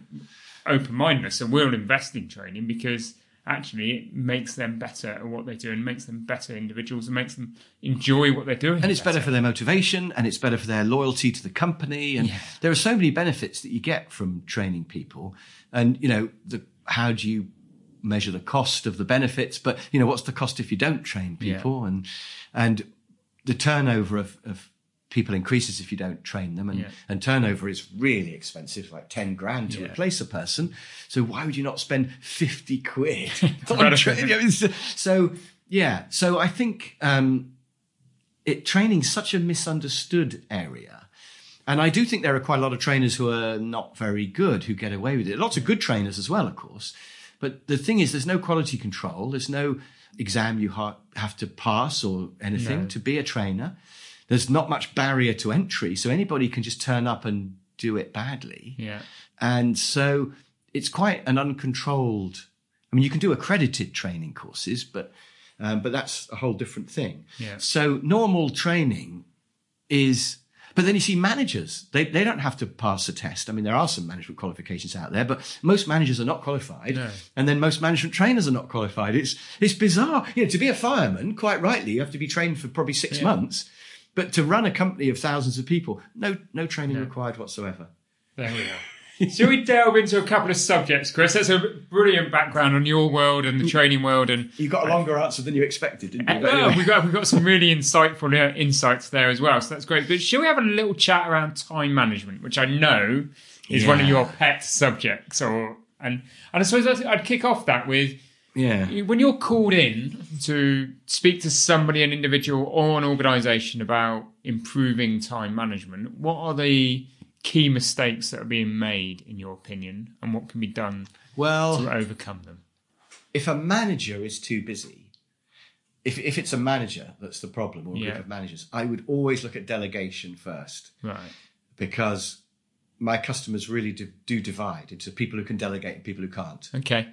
open mindedness. And we'll invest in training because actually it makes them better at what they do and makes them better individuals and makes them enjoy what they're doing. And it's better, better for their motivation and it's better for their loyalty to the company. And yeah. there are so many benefits that you get from training people. And, you know, the, how do you measure the cost of the benefits? But, you know, what's the cost if you don't train people? Yeah. And, and the turnover of, of people increases if you don't train them. And, yeah. and turnover is really expensive like 10 grand to yeah. replace a person. So why would you not spend 50 quid on training? so yeah. So i think um, it training's such a misunderstood area. And i do think there are quite a lot of trainers who are not very good who get away with it. Lots of good trainers as well of course. But the thing is there's no quality control. There's no exam you ha- have to pass or anything no. to be a trainer there's not much barrier to entry, so anybody can just turn up and do it badly. Yeah. And so it's quite an uncontrolled. I mean, you can do accredited training courses, but um, but that's a whole different thing. Yeah. So normal training is, but then you see managers, they, they don't have to pass a test. I mean, there are some management qualifications out there, but most managers are not qualified. No. And then most management trainers are not qualified. It's, it's bizarre. You know, to be a fireman, quite rightly, you have to be trained for probably six yeah. months. But to run a company of thousands of people, no, no training no. required whatsoever. There we are. Shall we delve into a couple of subjects, Chris? That's a brilliant background on your world and the training world, and you got a longer answer than you expected, didn't you? Anyway. we got we got some really insightful uh, insights there as well, so that's great. But shall we have a little chat around time management, which I know is yeah. one of your pet subjects, or and and I suppose I'd kick off that with yeah. When you're called in to speak to somebody, an individual or an organisation about improving time management, what are the key mistakes that are being made, in your opinion, and what can be done well to overcome them? If a manager is too busy, if, if it's a manager that's the problem, or a yeah. group of managers, I would always look at delegation first. Right. Because my customers really do, do divide into people who can delegate and people who can't. Okay.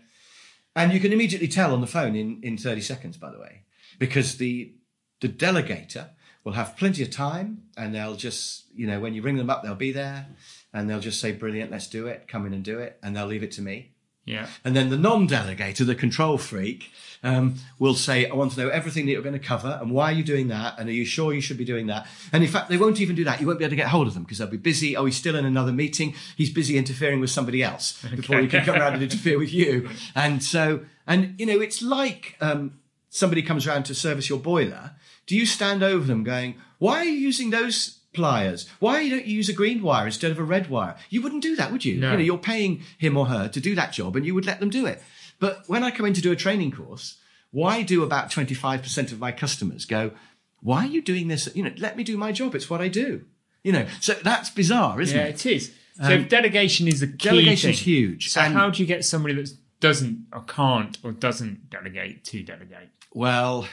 And you can immediately tell on the phone in, in 30 seconds, by the way, because the, the delegator will have plenty of time and they'll just, you know, when you ring them up, they'll be there and they'll just say, brilliant, let's do it, come in and do it. And they'll leave it to me. Yeah. And then the non-delegator, the control freak, um, will say, I want to know everything that you're going to cover and why are you doing that? And are you sure you should be doing that? And in fact, they won't even do that. You won't be able to get hold of them because they'll be busy. Oh, he's still in another meeting. He's busy interfering with somebody else okay. before he can come around and interfere with you. And so, and you know, it's like, um, somebody comes around to service your boiler. Do you stand over them going, why are you using those pliers. Why don't you use a green wire instead of a red wire? You wouldn't do that, would you? No. You know, you're paying him or her to do that job and you would let them do it. But when I come in to do a training course, why do about 25% of my customers go, why are you doing this? You know, let me do my job. It's what I do. You know, so that's bizarre, isn't yeah, it? Yeah, it is. So um, delegation is the key Delegation's thing. huge. So and how do you get somebody that doesn't or can't or doesn't delegate to delegate? Well,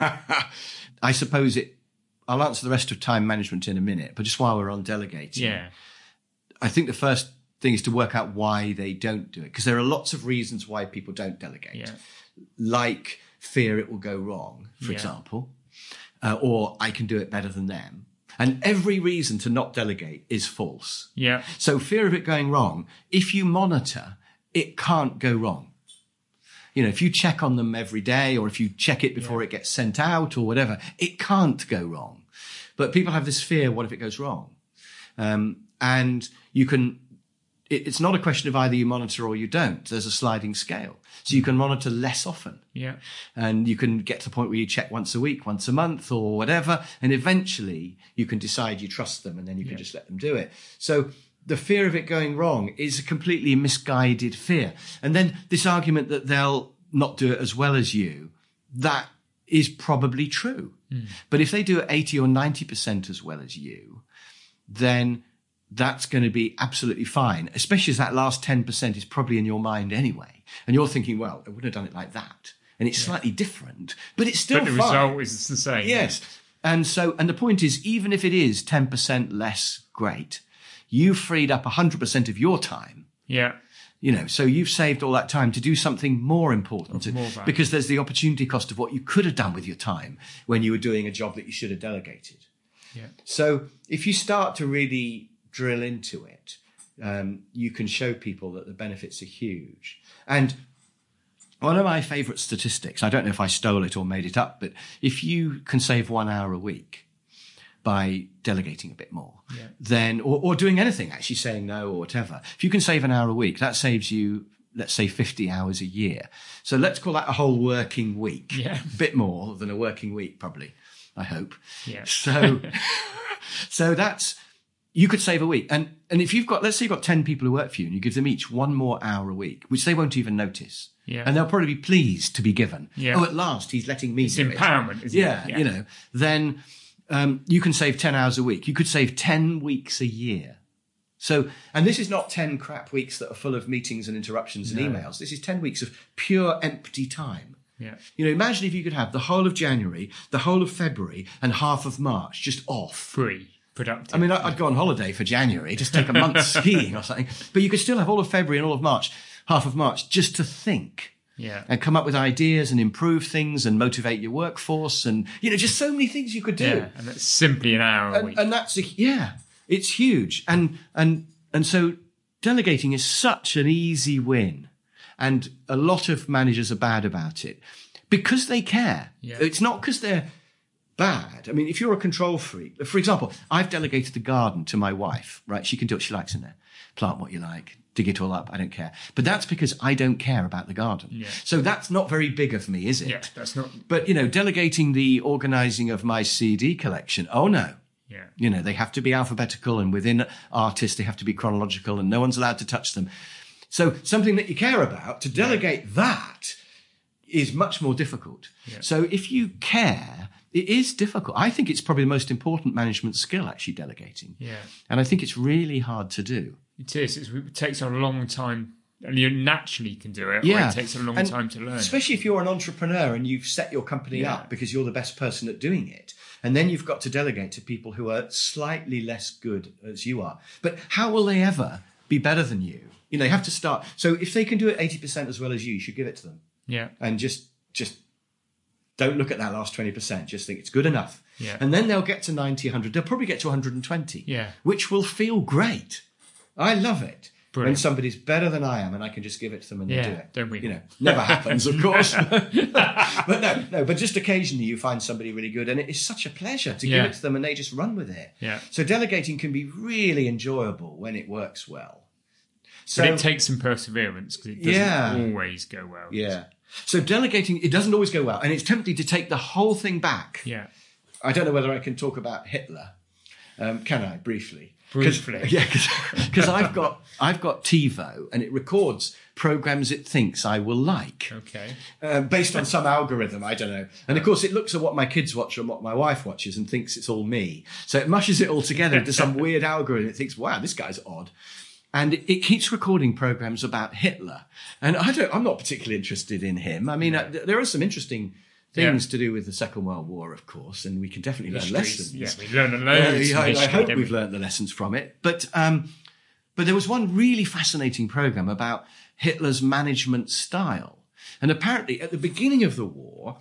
I suppose it I'll answer the rest of time management in a minute, but just while we're on delegating, yeah, I think the first thing is to work out why they don't do it because there are lots of reasons why people don't delegate, yeah. like fear it will go wrong, for yeah. example, uh, or I can do it better than them. And every reason to not delegate is false. Yeah. So fear of it going wrong, if you monitor, it can't go wrong. You know, if you check on them every day or if you check it before yeah. it gets sent out or whatever, it can't go wrong. But people have this fear, what if it goes wrong? Um, and you can, it, it's not a question of either you monitor or you don't. There's a sliding scale. So you can monitor less often. Yeah. And you can get to the point where you check once a week, once a month or whatever. And eventually you can decide you trust them and then you can yeah. just let them do it. So the fear of it going wrong is a completely misguided fear. And then this argument that they'll not do it as well as you, that is probably true. Mm. But if they do it 80 or 90% as well as you, then that's going to be absolutely fine, especially as that last 10% is probably in your mind anyway. And you're thinking, well, I wouldn't have done it like that. And it's yeah. slightly different, but it's still But the fine. result is the same. Yes. And so, and the point is, even if it is 10% less great, you've freed up 100% of your time. Yeah. You know, so you've saved all that time to do something more important more because there's the opportunity cost of what you could have done with your time when you were doing a job that you should have delegated. Yeah. So if you start to really drill into it, um, you can show people that the benefits are huge. And one of my favorite statistics, I don't know if I stole it or made it up, but if you can save one hour a week by delegating a bit more, yeah. then, or, or doing anything, actually saying no or whatever, if you can save an hour a week, that saves you let's say 50 hours a year. So let's call that a whole working week. Yeah. A bit more than a working week, probably, I hope. Yeah. So, so that's, you could save a week. And, and if you've got, let's say you've got 10 people who work for you and you give them each one more hour a week, which they won't even notice. Yeah. And they'll probably be pleased to be given. Yeah. Oh, at last he's letting me it's do empowerment, it. Yeah, yeah, You know, then, um, you can save 10 hours a week. You could save 10 weeks a year. So, and this is not 10 crap weeks that are full of meetings and interruptions and no. emails. This is 10 weeks of pure empty time. Yeah. You know, imagine if you could have the whole of January, the whole of February, and half of March just off. Free productive. I mean, I'd go on holiday for January, just take a month skiing or something. But you could still have all of February and all of March, half of March, just to think. Yeah. And come up with ideas and improve things and motivate your workforce and, you know, just so many things you could do. Yeah. And that's simply an hour and, a week. And that's, a, yeah, it's huge. And, and, and so delegating is such an easy win. And a lot of managers are bad about it because they care. Yeah. It's not because they're, bad. I mean, if you're a control freak, for example, I've delegated the garden to my wife, right? She can do what she likes in there. Plant what you like, dig it all up. I don't care. But that's because I don't care about the garden. Yeah. So that's not very big of me, is it? Yeah, that's not. But, you know, delegating the organizing of my CD collection. Oh no. Yeah. You know, they have to be alphabetical and within artists, they have to be chronological and no one's allowed to touch them. So something that you care about to delegate yeah. that is much more difficult. Yeah. So if you care, it is difficult. I think it's probably the most important management skill, actually, delegating. Yeah. And I think it's really hard to do. It is. It's, it takes a long time. And you naturally can do it. Yeah. it takes a long and time to learn. Especially if you're an entrepreneur and you've set your company yeah. up because you're the best person at doing it. And then you've got to delegate to people who are slightly less good as you are. But how will they ever be better than you? You know, you have to start. So if they can do it 80% as well as you, you should give it to them. Yeah. And just, just don't look at that last 20%. Just think it's good enough. Yeah. And then they'll get to 90, 100. They'll probably get to 120. Yeah. Which will feel great. I love it. Brilliant. When somebody's better than I am and I can just give it to them and yeah, they do it. Don't we? You know, never happens, of course. but no, no, but just occasionally you find somebody really good and it is such a pleasure to yeah. give it to them and they just run with it. Yeah. So delegating can be really enjoyable when it works well. So, but it takes some perseverance because it doesn't yeah. always go well. Yeah. So delegating, it doesn't always go well, and it's tempting to take the whole thing back. Yeah. I don't know whether I can talk about Hitler. Um, can I briefly? Briefly. Yeah, because I've got I've got TiVo, and it records programs it thinks I will like. Okay. Um, based on some algorithm, I don't know. And of course, it looks at what my kids watch and what my wife watches, and thinks it's all me. So it mushes it all together into some weird algorithm. It thinks, "Wow, this guy's odd." and it, keeps recording programs about Hitler. And I don't, I'm not particularly interested in him. I mean, uh, there are some interesting things yeah. to do with the Second World War, of course, and we can definitely learn lessons. Yeah, we learn loads. Uh, I, I, hope we've learned the lessons from it. But um, but there was one really fascinating program about Hitler's management style, and apparently at the beginning of the war.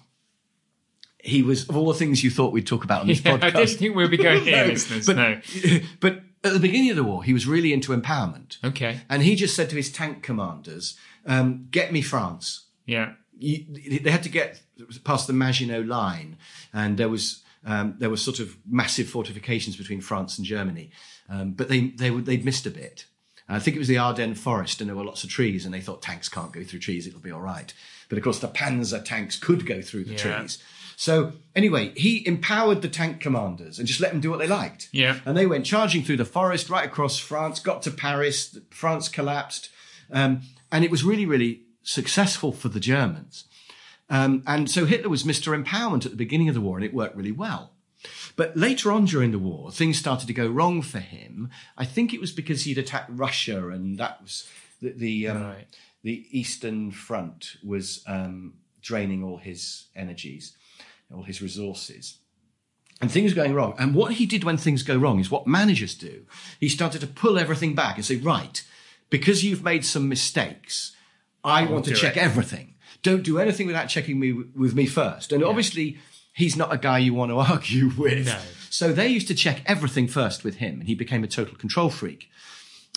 He was of all the things you thought we'd talk about on this yeah, podcast. I didn't think we'd be going here, no, listeners. But, no, but at the beginning of the war, he was really into empowerment. Okay. And he just said to his tank commanders, um, get me France. Yeah. You, they had to get past the Maginot line, and there was um, there were sort of massive fortifications between France and Germany, um, but they they they'd missed a bit. I think it was the Ardennes forest, and there were lots of trees, and they thought tanks can't go through trees; it'll be all right. But of course, the Panzer tanks could go through the yeah. trees. So anyway, he empowered the tank commanders and just let them do what they liked. Yeah. And they went charging through the forest right across France, got to Paris, France collapsed. Um, and it was really, really successful for the Germans. Um, and so Hitler was Mr. Empowerment at the beginning of the war and it worked really well. But later on during the war, things started to go wrong for him. I think it was because he'd attacked Russia, and that was the the, um, right. the Eastern Front was um, draining all his energies, all his resources. And things were going wrong. And what he did when things go wrong is what managers do. He started to pull everything back and say, right, because you've made some mistakes, I, I want to check it. everything. Don't do anything without checking me with me first. And yeah. obviously, he's not a guy you want to argue with. No. So they used to check everything first with him, and he became a total control freak.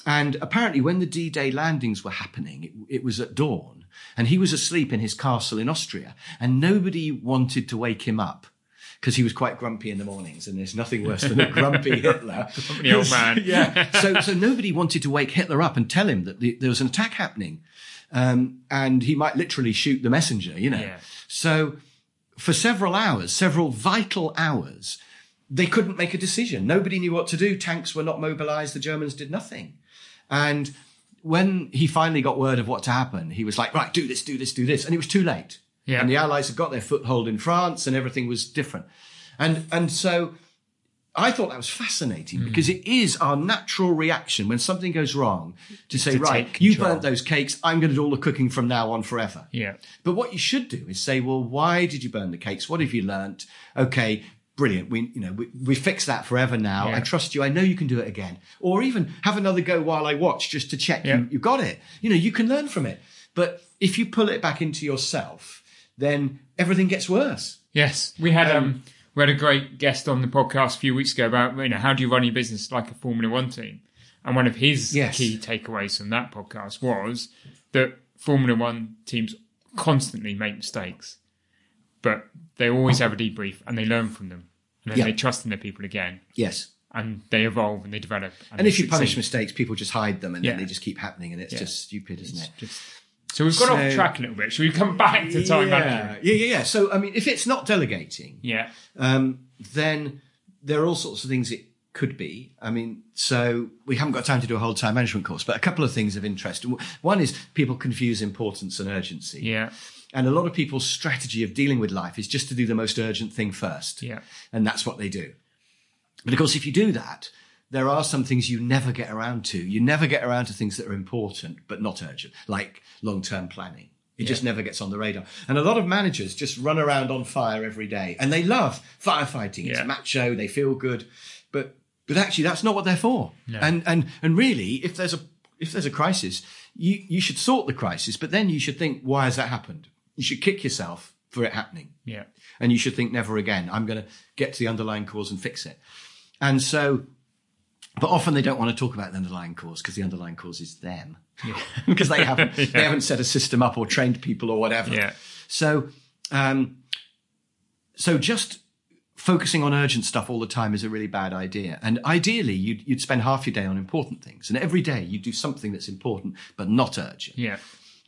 And apparently, when the D Day landings were happening, it, it, was at dawn, and he was asleep in his castle in Austria, and nobody wanted to wake him up because he was quite grumpy in the mornings, and there's nothing worse than a grumpy Hitler. grumpy old man. yeah. So, so nobody wanted to wake Hitler up and tell him that the, there was an attack happening, um, and he might literally shoot the messenger. You know. Yeah. So for several hours, several vital hours, they couldn't make a decision. Nobody knew what to do. Tanks were not mobilized. The Germans did nothing. And when he finally got word of what to happen, he was like, right, do this, do this, do this. And it was too late. Yeah. And the Allies had got their foothold in France and everything was different. And, and so I thought that was fascinating mm. because it is our natural reaction when something goes wrong to say, to right, you burnt those cakes. I'm going to do all the cooking from now on forever. Yeah. But what you should do is say, well, why did you burn the cakes? What have you learnt? Okay. Brilliant. We, you know, we, we fix that forever now. Yeah. I trust you. I know you can do it again. Or even have another go while I watch just to check yeah. you, you got it. You know, you can learn from it. But if you pull it back into yourself, then everything gets worse. Yes. We had, um, um we had a great guest on the podcast a few weeks ago about you know how do you run your business like a Formula One team, and one of his yes. key takeaways from that podcast was that Formula One teams constantly make mistakes, but they always have a debrief and they learn from them, and then they trust in their people again. Yes. And they evolve and they develop. And, and if you punish mistakes, people just hide them and yeah. then they just keep happening, and it's yeah. just stupid, isn't it's it? Just, so we've got so, off track a little bit. Should we come back to time yeah, management? Yeah, yeah, yeah. So I mean, if it's not delegating, yeah, um, then there are all sorts of things it could be. I mean, so we haven't got time to do a whole time management course, but a couple of things of interest. One is people confuse importance and urgency. Yeah. And a lot of people's strategy of dealing with life is just to do the most urgent thing first. Yeah. And that's what they do. But of course, if you do that, there are some things you never get around to. You never get around to things that are important but not urgent, like long term planning. It yeah. just never gets on the radar. And a lot of managers just run around on fire every day and they love firefighting. It's macho, they feel good. But but actually that's not what they're for. No. And and and really if there's a if there's a crisis, you, you should sort the crisis, but then you should think, why has that happened? You should kick yourself for it happening. Yeah. And you should think never again. I'm going to get to the underlying cause and fix it. And so but often they don't want to talk about the underlying cause because the underlying cause is them yeah. because they haven't yeah. they haven't set a system up or trained people or whatever. Yeah. So um, so just focusing on urgent stuff all the time is a really bad idea. And ideally, you'd, you'd spend half your day on important things, and every day you do something that's important but not urgent. Yeah.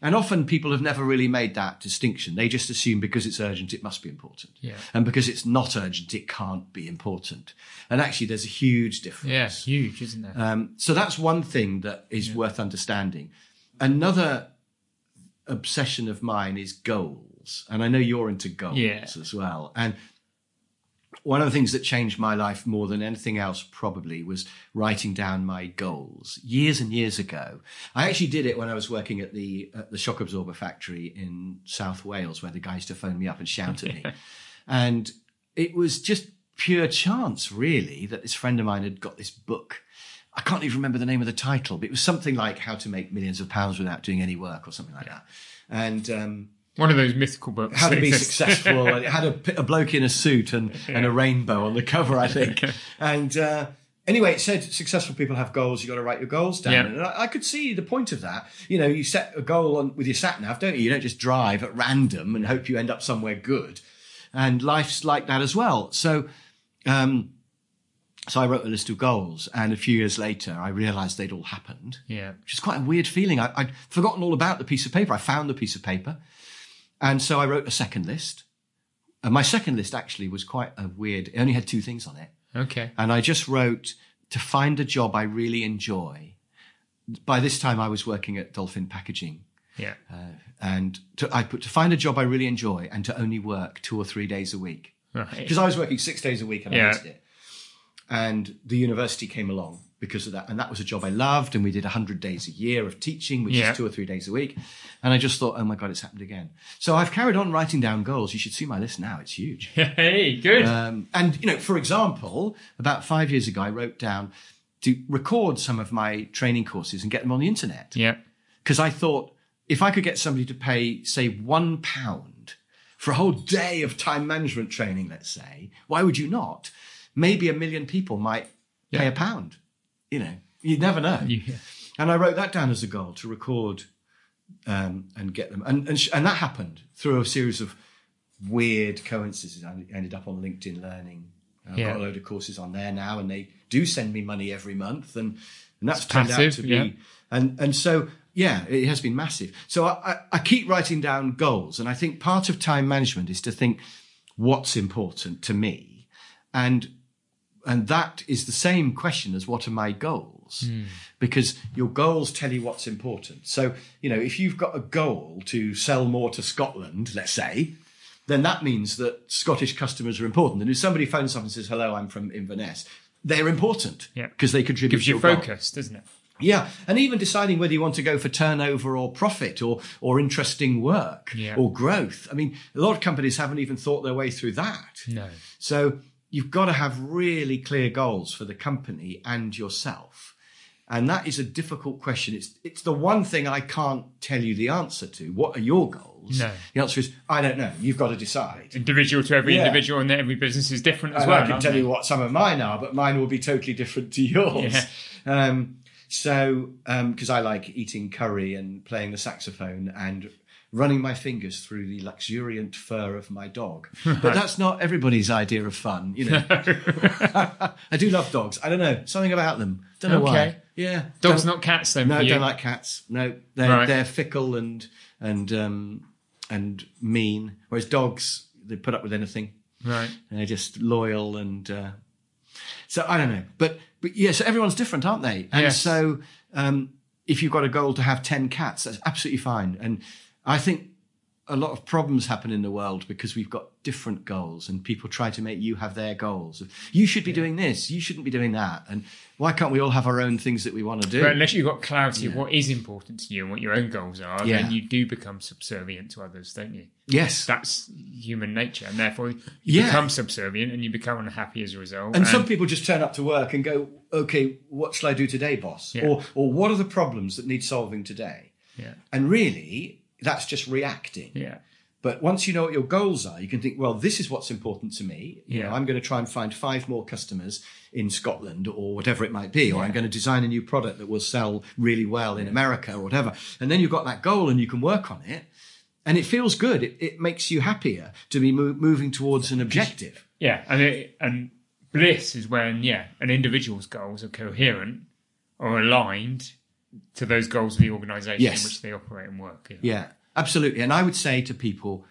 And often people have never really made that distinction. They just assume because it's urgent, it must be important. Yeah. And because it's not urgent, it can't be important. And actually, there's a huge difference. Yeah, huge, isn't there? Um, so that's one thing that is yeah. worth understanding. Another obsession of mine is goals. And I know you're into goals yeah. as well. And one of the things that changed my life more than anything else probably was writing down my goals years and years ago. I actually did it when I was working at the at the shock absorber factory in South Wales, where the guys used to phone me up and shout at me, and it was just pure chance, really, that this friend of mine had got this book. I can't even remember the name of the title, but it was something like "How to Make Millions of Pounds Without Doing Any Work" or something like that, and. Um, one of those mythical books. How to be successful. it had a, a, bloke in a suit and, yeah. and a rainbow on the cover, I think. and uh, anyway, it said successful people have goals. You got to write your goals down. Yeah. And I, I, could see the point of that. You know, you set a goal on with your sat nav, don't you? You don't just drive at random and hope you end up somewhere good. And life's like that as well. So, um, so I wrote a list of goals, and a few years later, I realised they'd all happened. Yeah, which is quite a weird feeling. I, would forgotten all about the piece of paper. I found the piece of paper, and so I wrote a second list. And my second list actually was quite a weird, it only had two things on it. Okay. And I just wrote to find a job I really enjoy. By this time, I was working at Dolphin Packaging. Yeah. Uh, and to, I put to find a job I really enjoy and to only work two or three days a week. Because right. I was working six days a week and I hated it. And the university came along because of that. And that was a job I loved. And we did 100 days a year of teaching, which yeah. is two or three days a week. And I just thought, oh my God, it's happened again. So I've carried on writing down goals. You should see my list now. It's huge. Hey, good. Um, and, you know, for example, about five years ago, I wrote down to record some of my training courses and get them on the internet. Yeah. Because I thought if I could get somebody to pay, say, one pound for a whole day of time management training, let's say, why would you not? Maybe a million people might yeah. pay a pound. You know, you never know. Yeah. And I wrote that down as a goal to record um, and get them. And, and, sh- and that happened through a series of weird coincidences. I ended up on LinkedIn Learning. I've yeah. got a load of courses on there now, and they do send me money every month, and and that's it's turned passive, out to be. Yeah. And and so yeah, it has been massive. So I, I keep writing down goals, and I think part of time management is to think what's important to me, and and that is the same question as what are my goals mm. because your goals tell you what's important so you know if you've got a goal to sell more to scotland let's say then that means that scottish customers are important and if somebody phones up and says hello i'm from inverness they're important because yeah. they contribute gives you focus doesn't it yeah, and even deciding whether you want to go for turnover or profit or or interesting work yeah. or growth. I mean, a lot of companies haven't even thought their way through that. No. So you've got to have really clear goals for the company and yourself. And that is a difficult question. It's it's the one thing I can't tell you the answer to. What are your goals? No. The answer is I don't know. You've got to decide. Individual to every yeah. individual, and every business is different as and well. I can tell they? you what some of mine are, but mine will be totally different to yours. Yeah. Um, so, because um, I like eating curry and playing the saxophone and running my fingers through the luxuriant fur of my dog. But that's not everybody's idea of fun, you know. I do love dogs. I don't know something about them. Don't know okay. why. Yeah, dogs, not cats. Then no, don't like cats. No, they're right. they're fickle and and um, and mean. Whereas dogs, they put up with anything. Right. And they're just loyal and. Uh, so I don't know, but but yeah, so everyone's different, aren't they? And yes. so um, if you've got a goal to have 10 cats, that's absolutely fine. And I think a lot of problems happen in the world because we've got different goals and people try to make you have their goals. You should be doing this, you shouldn't be doing that. And why can't we all have our own things that we want to do? But unless you've got clarity yeah. of what is important to you and what your own goals are, yeah. then you do become subservient to others, don't you? Yes. That's human nature. And therefore you yeah. become subservient and you become unhappy as a result. And, and, some people just turn up to work and go, okay, what shall I do today, boss? Or, or what are the problems that need solving today? Yeah. And really, that's just reacting. Yeah. But once you know what your goals are, you can think, well, this is what's important to me. You yeah. know, I'm going to try and find five more customers in Scotland or whatever it might be, or yeah. I'm going to design a new product that will sell really well in America or whatever. And then you've got that goal and you can work on it. And it feels good. It, it makes you happier to be mo- moving towards an objective. Yeah. And, it, and bliss is when, yeah, an individual's goals are coherent or aligned to those goals of the organisation yes. in which they operate and work. Yeah. yeah, absolutely. And I would say to people,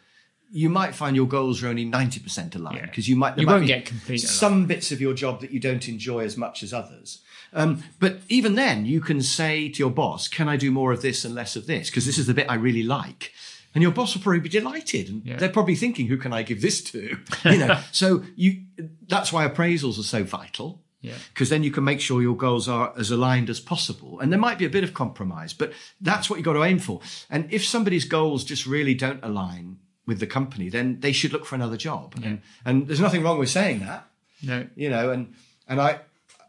you might find your goals are only 90% aligned because yeah. you might, you won't get complete some aligned. bits of your job that you don't enjoy as much as others. Um, but even then, you can say to your boss, "Can I do more of this and less of this? Because this is the bit I really like." And your boss will probably be delighted, and yeah. they're probably thinking, "Who can I give this to?" You know. so you that's why appraisals are so vital because then you can make sure your goals are as aligned as possible. And there might be a bit of compromise, but that's what you've got to aim for. And if somebody's goals just really don't align with the company, then they should look for another job. Yeah. And, and there's nothing wrong with saying that. No. You know, and, and I,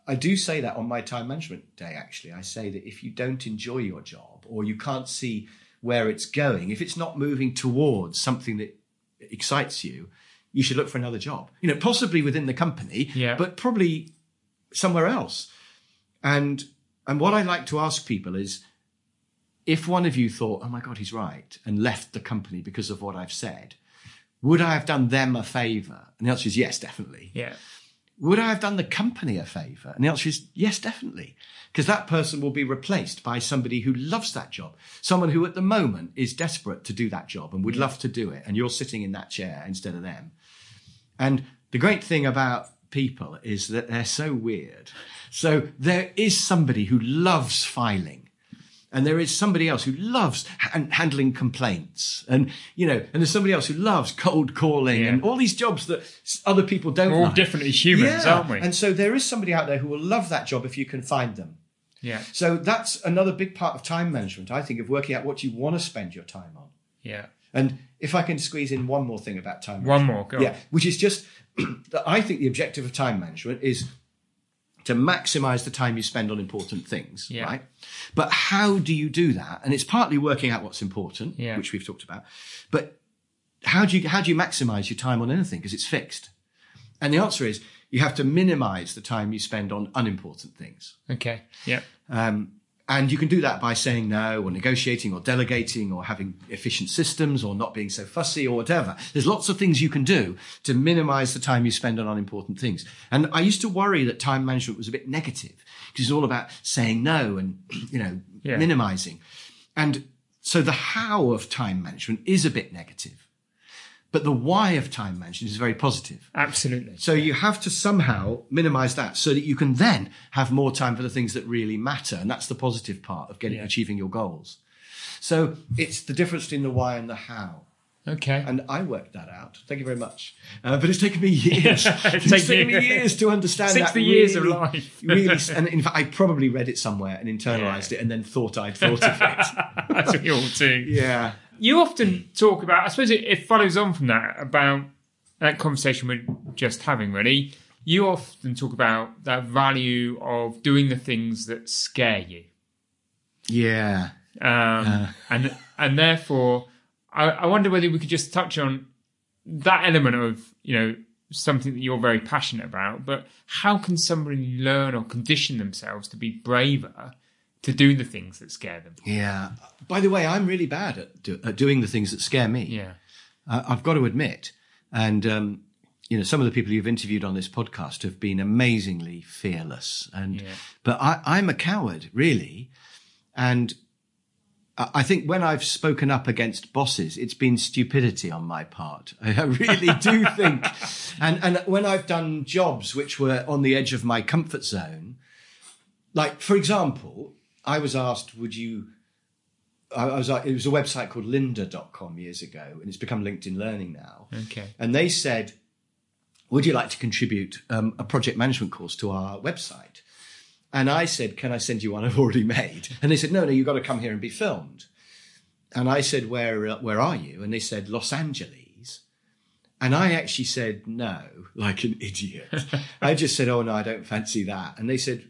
I do say that on my time management day, actually. I say that if you don't enjoy your job or you can't see where it's going, if it's not moving towards something that excites you, you should look for another job. You know, possibly within the company, yeah. but probably somewhere else. And and what I like to ask people is if one of you thought, oh my God, he's right, and left the company because of what I've said, would I have done them a favor? And the answer is yes, definitely. Yeah. Would I have done the company a favor? And the answer is yes, definitely. Because that person will be replaced by somebody who loves that job. Someone who at the moment is desperate to do that job and would love to do it. And you're sitting in that chair instead of them. And the great thing about people is that they're so weird. So there is somebody who loves filing and there is somebody else who loves handling complaints and you know and there's somebody else who loves cold calling yeah. and all these jobs that other people don't We're all like. differently humans yeah. aren't we and so there is somebody out there who will love that job if you can find them yeah so that's another big part of time management i think of working out what you want to spend your time on yeah and if i can squeeze in one more thing about time one more go yeah which is just that i think the objective of time management is to maximize the time you spend on important things, yeah. right? But how do you do that? And it's partly working out what's important, yeah. which we've talked about. But how do you how do you maximize your time on anything because it's fixed? And the answer is you have to minimize the time you spend on unimportant things. Okay. Yeah. Um, and you can do that by saying no or negotiating or delegating or having efficient systems or not being so fussy or whatever. There's lots of things you can do to minimize the time you spend on unimportant things. And I used to worry that time management was a bit negative because it's all about saying no and, you know, yeah. minimizing. And so the how of time management is a bit negative. But the why of time management is very positive. Absolutely. So you have to somehow minimize that so that you can then have more time for the things that really matter. And that's the positive part of getting, yeah. achieving your goals. So it's the difference between the why and the how. Okay. And I worked that out. Thank you very much. Uh, but it's taken me years. it's, it's taken me years to understand 60 that. years really, of life. really, and in fact, I probably read it somewhere and internalized yeah. it and then thought I'd thought of it. That's we all do. Yeah you often talk about, I suppose it, it follows on from that, about that conversation we're just having, really. You often talk about that value of doing the things that scare you. Yeah. Um, uh. And and therefore, I, I wonder whether we could just touch on that element of, you know, something that you're very passionate about, but how can somebody learn or condition themselves to be braver to do the things that scare them. Yeah. By the way, I'm really bad at, do, at doing the things that scare me. Yeah. Uh, I've got to admit. And, um, you know, some of the people you've interviewed on this podcast have been amazingly fearless. And, yeah. but I, I'm a coward, really. And I think when I've spoken up against bosses, it's been stupidity on my part. I really do think. And, and when I've done jobs which were on the edge of my comfort zone, like, for example, I was asked, would you? I, was. It was a website called Lynda.com years ago, and it's become LinkedIn Learning now. Okay. And they said, would you like to contribute um, a project management course to our website? And I said, can I send you one I've already made? And they said, no, no, you've got to come here and be filmed. And I said, where, uh, where are you? And they said, Los Angeles. And I actually said, no, like an idiot. I just said, oh, no, I don't fancy that. And they said,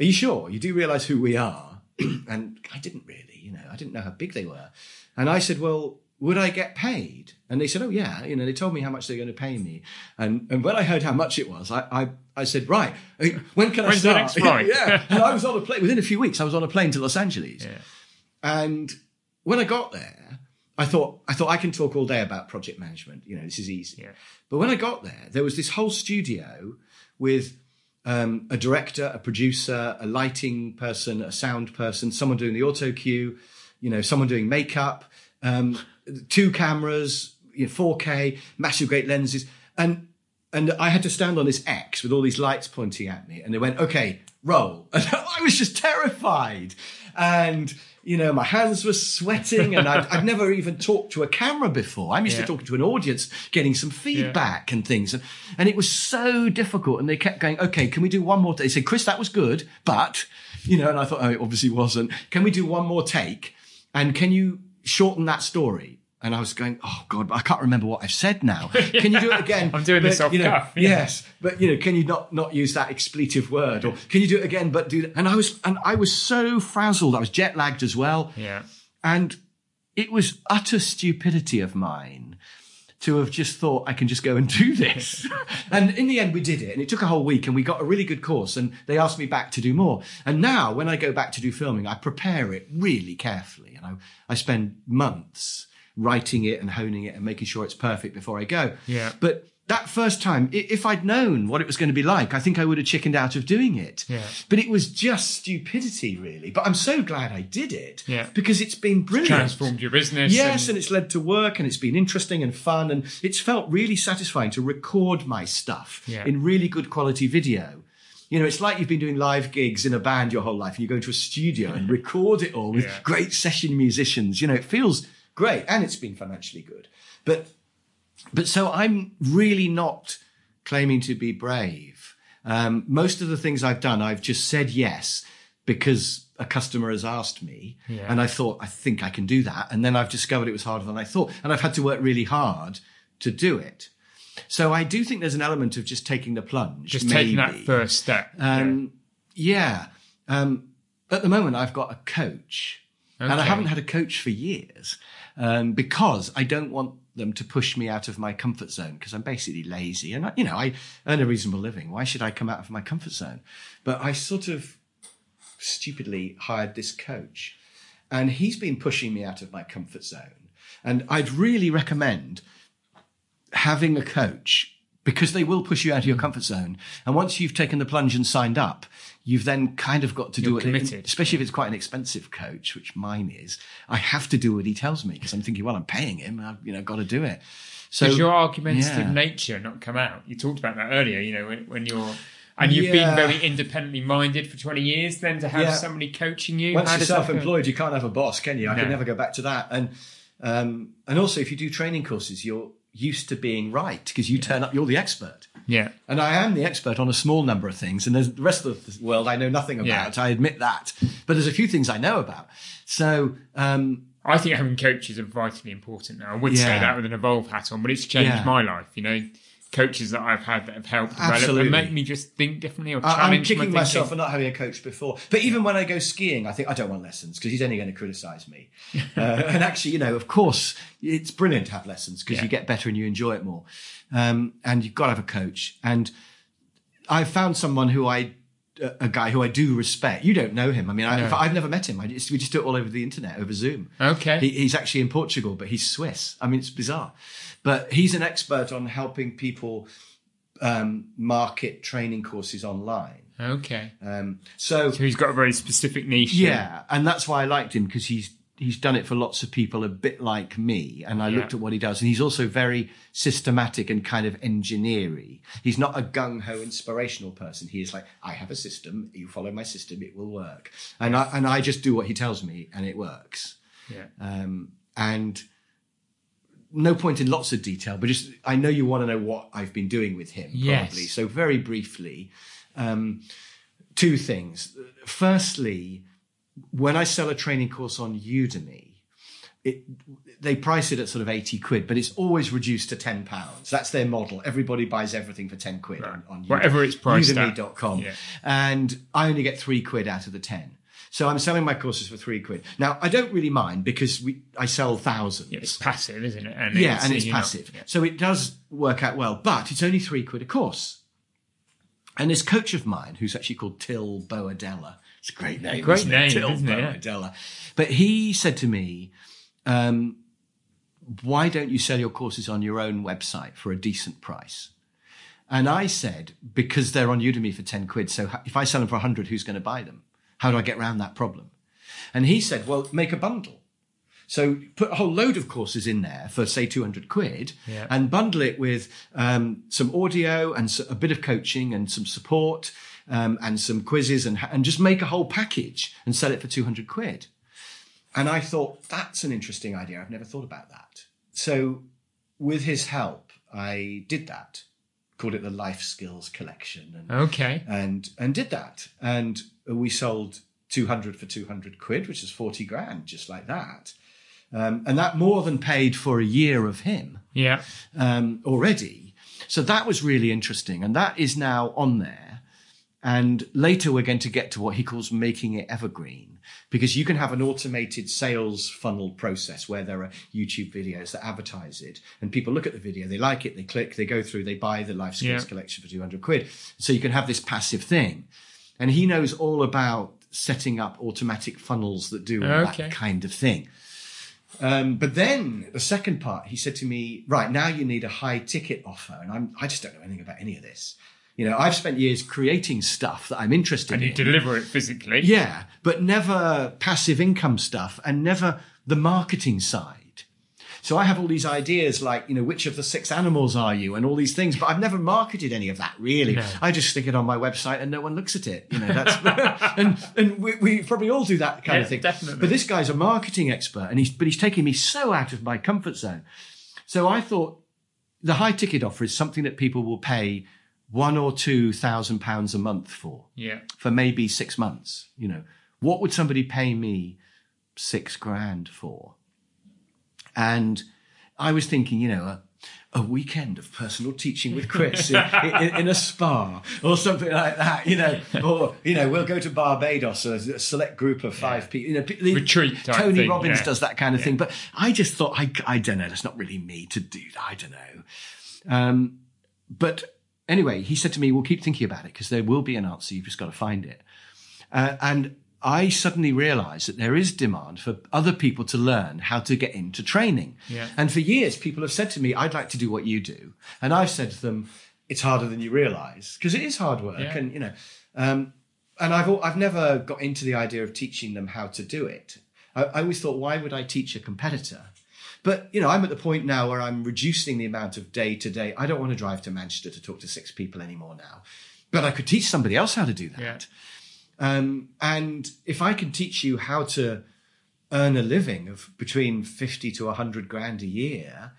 are you sure? You do realize who we are? and I didn't really, you know, I didn't know how big they were. And I said, well, would I get paid? And they said, oh yeah, you know, they told me how much they're going to pay me. And and when I heard how much it was, I I, I said, right, uh, when can I When's start? yeah. And I was on a plane within a few weeks. I was on a plane to Los Angeles. Yeah. And when I got there, I thought I thought I can talk all day about project management. You know, this is easy. Yeah. But when I got there, there was this whole studio with um, a director, a producer, a lighting person, a sound person, someone doing the auto cue, you know, someone doing makeup, um, two cameras, you know, 4K, massive great lenses, and and I had to stand on this X with all these lights pointing at me, and they went, "Okay, roll," and I was just terrified, and you know, my hands were sweating and I'd, I'd, never even talked to a camera before. I'm used yeah. to talking to an audience, getting some feedback yeah. and things. And, and it was so difficult. And they kept going, okay, can we do one more? They said, Chris, that was good, but, you know, and I thought, oh, it obviously wasn't. Can we do one more take? And can you shorten that story? And I was going, oh God, But I can't remember what I've said now. Can you do it again? I'm doing but, this off you know, cuff. Yeah. Yes, but you know, can you not not use that expletive word, or can you do it again? But do that? And I was and I was so frazzled. I was jet lagged as well. Yeah, and it was utter stupidity of mine to have just thought I can just go and do this. and in the end, we did it, and it took a whole week, and we got a really good course. And they asked me back to do more. And now, when I go back to do filming, I prepare it really carefully, and I I spend months writing it and honing it and making sure it's perfect before I go. Yeah. But that first time, if I'd known what it was going to be like, I think I would have chickened out of doing it. Yeah. But it was just stupidity, really. But I'm so glad I did it. Yeah. Because it's been brilliant. It's transformed your business. Yes, and... and it's led to work and it's been interesting and fun. And it's felt really satisfying to record my stuff yeah. in really good quality video You know, it's like you've been doing live gigs in a band your whole life and you go into a studio and record it all with great session musicians. You know, it feels great and it's been financially good. But, but so I'm really not claiming to be brave. Um, most of the things I've done, I've just said yes because a customer has asked me Yeah. and I thought, I think I can do that. And then I've discovered it was harder than I thought. And I've had to work really hard to do it. So I do think there's an element of just taking the plunge. Just taking that first step. Um, yeah. Um, at the moment, I've got a coach, and I haven't had a coach for years um, because I don't want them to push me out of my comfort zone because I'm basically lazy, and I, you know I earn a reasonable living. Why should I come out of my comfort zone? But I sort of stupidly hired this coach, and he's been pushing me out of my comfort zone. And I'd really recommend having a coach because they will push you out of your comfort zone. And once you've taken the plunge and signed up, you've then kind of got to do You're it. committed. Especially if it's quite an expensive coach, which mine is. I have to do what he tells me because I'm thinking, well, I'm paying him. I've you know got to do it. So Does your argumentative yeah. nature not come out? You talked about that earlier. You know, when, when you're and you've Yeah. been very independently minded for 20 years, then to have Yeah. somebody coaching you. Once you're does that go? self-employed, you can't have a boss, can you? I No. can never go back to that. And um, and also, if you do training courses, you're used to being right because you turn up. You're the expert. Yeah. And I am the expert on a small number of things, and there's the rest of the world I know nothing Yeah. about. I admit that, but there's a few things I know about. So um, I think having coaches are vitally important now. I would say that with an Evolve hat on, but it's changed Yeah. my life. You know, coaches that I've had that have helped develop Absolutely. and make me just think differently or I- challenge I'm kicking my myself for not having a coach before. But even when I go skiing, I think I don't want lessons because he's only going to criticise me. uh, and actually, you know, of course, it's brilliant to have lessons because Yeah. you get better and you enjoy it more. Um, and you've got to have a coach. And I've found someone who I a guy who I do respect. You don't know him. I mean, I, No. I've never met him. I just, we just do it all over the internet, over Zoom. Okay. He, he's actually in Portugal, but he's Swiss. I mean, it's bizarre. But he's an expert on helping people um, market training courses online. okay. Um, so So he's got a very specific niche. yeah, and that's why I liked him because he's he's done it for lots of people a bit like me, and I Yeah. looked at what he does, and he's also very systematic and kind of engineery. He's not a gung ho inspirational person. He is like, I have a system, you follow my system, it will work, and I and I just do what he tells me, and it works. Yeah. Um, and no point in lots of detail, but just I know you want to know what I've been doing with him, Yes. probably. So very briefly, um, two things. Firstly, when I sell a training course on Udemy, it, they price it at sort of 80 quid, but it's always reduced to 10 pounds. That's their model. Everybody buys everything for 10 quid on, on Whatever it's priced. Udemy.com. Yeah. And I only get three quid out of the 10. So I'm selling my courses for three quid. Now, I don't really mind because we, I sell thousands. It's passive, isn't it? And Yeah, and it's you know, passive. yeah. So it does work out well, but it's only three quid a course. And this coach of mine, who's actually called Till Boadella, it's a great name. Great name, Till isn't it? Yeah. Boadella. But he said to me, um, why don't you sell your courses on your own website for a decent price? And I said, because they're on Udemy for 10 quid. So if I sell them for 100, who's going to buy them? How do I get around that problem? And he said, well, make a bundle. So put a whole load of courses in there for say 200 quid Yeah. and bundle it with um, some audio and a bit of coaching and some support um, and some quizzes and, and just make a whole package and sell it for 200 quid. And I thought, that's an interesting idea. I've never thought about that. So with his help, I did that, called it the Life Skills Collection. And Okay. and and did that and we sold 200 for 200 quid which is 40 grand just like that um, and that more than paid for a year of him Yeah. um, already so that was really interesting and that is now on there and later we're going to get to what he calls making it evergreen because you can have an automated sales funnel process where there are YouTube videos that advertise it and people look at the video, they like it, they click, they go through, they buy the life skills Yeah. collection for 200 quid. So you can have this passive thing. And he knows all about setting up automatic funnels that do Okay. that kind of thing. Um, but then the second part, he said to me, right, now you need a high ticket offer. And I'm, I just don't know anything about any of this. You know, I've spent years creating stuff that I'm interested And in. And you deliver it physically. Yeah, but never passive income stuff and never the marketing side. so I have all these ideas like, you know, which of the six animals are you and all these things, but I've never marketed any of that really. No. I just stick it on my website and no one looks at it. You know, that's, and, and we, we, probably all do that kind yeah, of thing. Definitely. But this guy's a marketing expert and he's, but he's taking me so out of my comfort zone. So I thought the high ticket offer is something that people will pay one or two thousand pounds a month for. Yeah. For maybe six months. You know, what would somebody pay me six grand for? And I was thinking, you know, a, a weekend of personal teaching with Chris in, in, in, a spa or something like that, you know, or, you know, we'll go to Barbados, a, a select group of five yeah. people, you know, retreat. Tony thing, Robbins yeah. does that kind of yeah. thing. But I just thought, I, I don't know, that's not really me to do that. I don't know. Um, but anyway, he said to me, we'll keep thinking about it because there will be an answer. You've just got to find it. Uh, and I suddenly realized that there is demand for other people to learn how to get into training. Yeah. And for years, people have said to me, I'd like to do what you do. And I've said to them, it's harder than you realize because it is hard work. Yeah. And, you know, um, and I've, I've never got into the idea of teaching them how to do it. I, I always thought, why would I teach a competitor? But, you know, I'm at the point now where I'm reducing the amount of day to day. I don't want to drive to Manchester to talk to six people anymore now. But I could teach somebody else how to do that. Yeah. Um, and if I can teach you how to earn a living of between 50 to 100 grand a year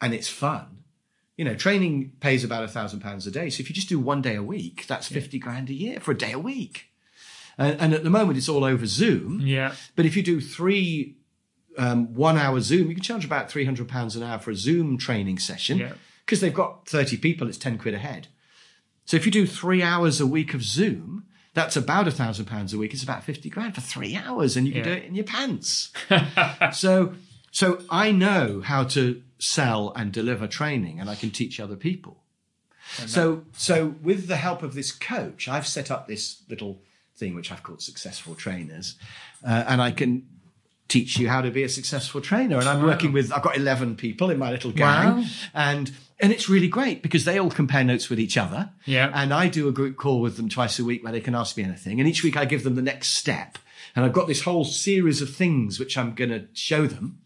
and it's fun, you know, training pays about a thousand pounds a day. So if you just do one day a week, that's 50 grand a year for a day a week. And, and, at the moment, it's all over Zoom. Yeah. But if you do three um, one hour Zoom, you can charge about £300 an hour for a Zoom training session. Because yeah. they've got 30 people, it's 10 quid a head. So if you do three hours a week of Zoom, that's about a thousand pounds a week. It's about 50 grand for three hours and you can yeah. do it in your pants. so, so I know how to sell and deliver training and I can teach other people. So, so with the help of this coach, I've set up this little thing which I've called successful trainers, uh, and I can teach you how to be a successful trainer. And I'm working with, I've got 11 people in my little gang wow. and, and it's really great because they all compare notes with each other. Yeah. And I do a group call with them twice a week where they can ask me anything. And each week I give them the next step. And I've got this whole series of things which I'm going to show them.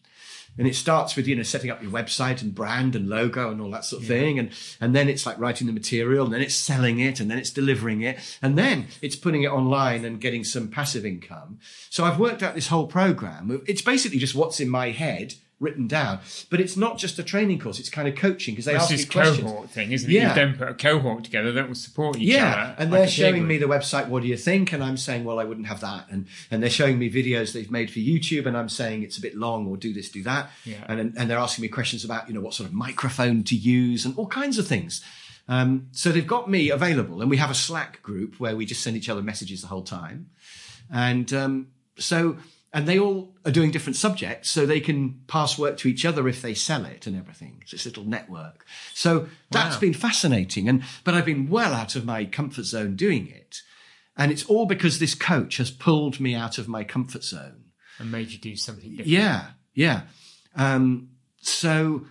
And it starts with, you know, setting up your website and brand and logo and all that sort of yeah. thing. And, and then it's like writing the material and then it's selling it and then it's delivering it. And then it's putting it online and getting some passive income. So I've worked out this whole program. It's basically just what's in my head written down. But it's not just a training course; it's kind of coaching because they ask you questions. cohort thing, isn't it? Yeah. You then put a cohort together that will support each yeah. other. Yeah, and they're showing me the website. What do you think? And I'm saying, well, I wouldn't have that. And and they're showing me videos they've made for YouTube, and I'm saying it's a bit long, or do this, do that. Yeah. And and they're asking me questions about you know what sort of microphone to use and all kinds of things. Um, so they've got me available, and we have a Slack group where we just send each other messages the whole time. And um, so and they all are doing different subjects so they can pass work to each other if they sell it and everything. It's this little network. So that's wow. been fascinating and but i've been well out of my comfort zone doing it. And it's all because this coach has pulled me out of my comfort zone. And made you do something different. Yeah yeah. Um, so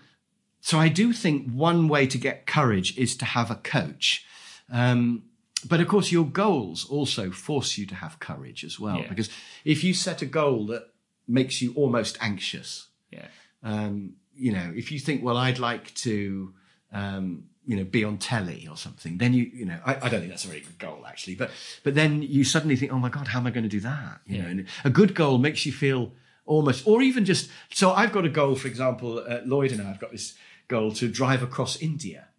so i do think one way to get courage is to have a coach. Um, but of course, your goals also force you to have courage as well. Yeah. Because if you set a goal that makes you almost anxious, yeah, um, you know, if you think, well, I'd like to, um, you know, be on telly or something, then you, you know, I, I, don't think that's a very good goal actually. But but then you suddenly think, oh my god, how am I going to do that? You yeah. know, and a good goal makes you feel almost, or even just. So I've got a goal, for example, uh, Lloyd and I have got this goal to drive across India,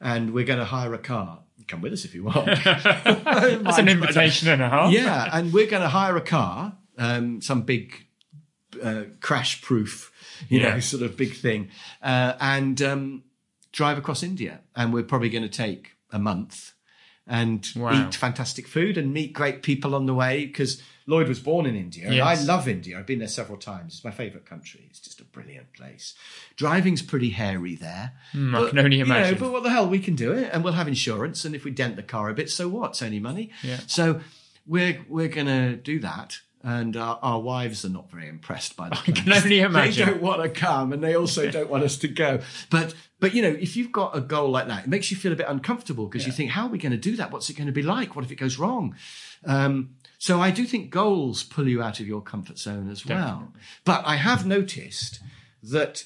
and we're going to hire a car come with us if you want. That's an invitation and a half. Yeah, and we're going to hire a car, um, some big uh, crash proof, you yeah. know, sort of big thing, uh, and um, drive across India. And we're probably going to take a month and wow. eat fantastic food and meet great people on the way because Lloyd was born in India, and yes. I love India. I've been there several times. It's my favourite country. It's just a brilliant place. Driving's pretty hairy there. Mm, but, I can only imagine. You know, but what the hell, we can do it, and we'll have insurance. And if we dent the car a bit, so what? It's only money. Yeah. So we're we're gonna do that. And our, our wives are not very impressed by that. I can only imagine. They don't want to come, and they also don't want us to go. But but you know, if you've got a goal like that, it makes you feel a bit uncomfortable because yeah. you think, how are we going to do that? What's it going to be like? What if it goes wrong? Um, so I do think goals pull you out of your comfort zone as well. Definitely. But I have noticed that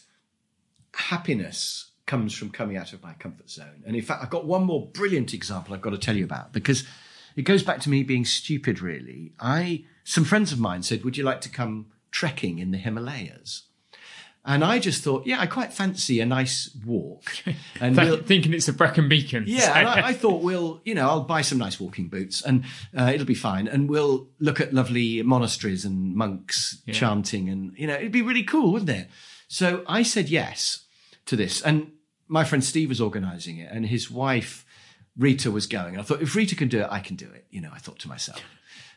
happiness comes from coming out of my comfort zone. And in fact, I've got one more brilliant example I've got to tell you about because it goes back to me being stupid, really. I, some friends of mine said, would you like to come trekking in the Himalayas? And I just thought, yeah, I quite fancy a nice walk. And we'll, thinking it's a Brecon Beacon. Yeah, and I, I, thought we'll, you know, I'll buy some nice walking boots and uh, it'll be fine. And we'll look at lovely monasteries and monks yeah. chanting, and you know, it'd be really cool, wouldn't it? So I said yes to this, and my friend Steve was organising it, and his wife Rita was going. I thought if Rita can do it, I can do it. You know, I thought to myself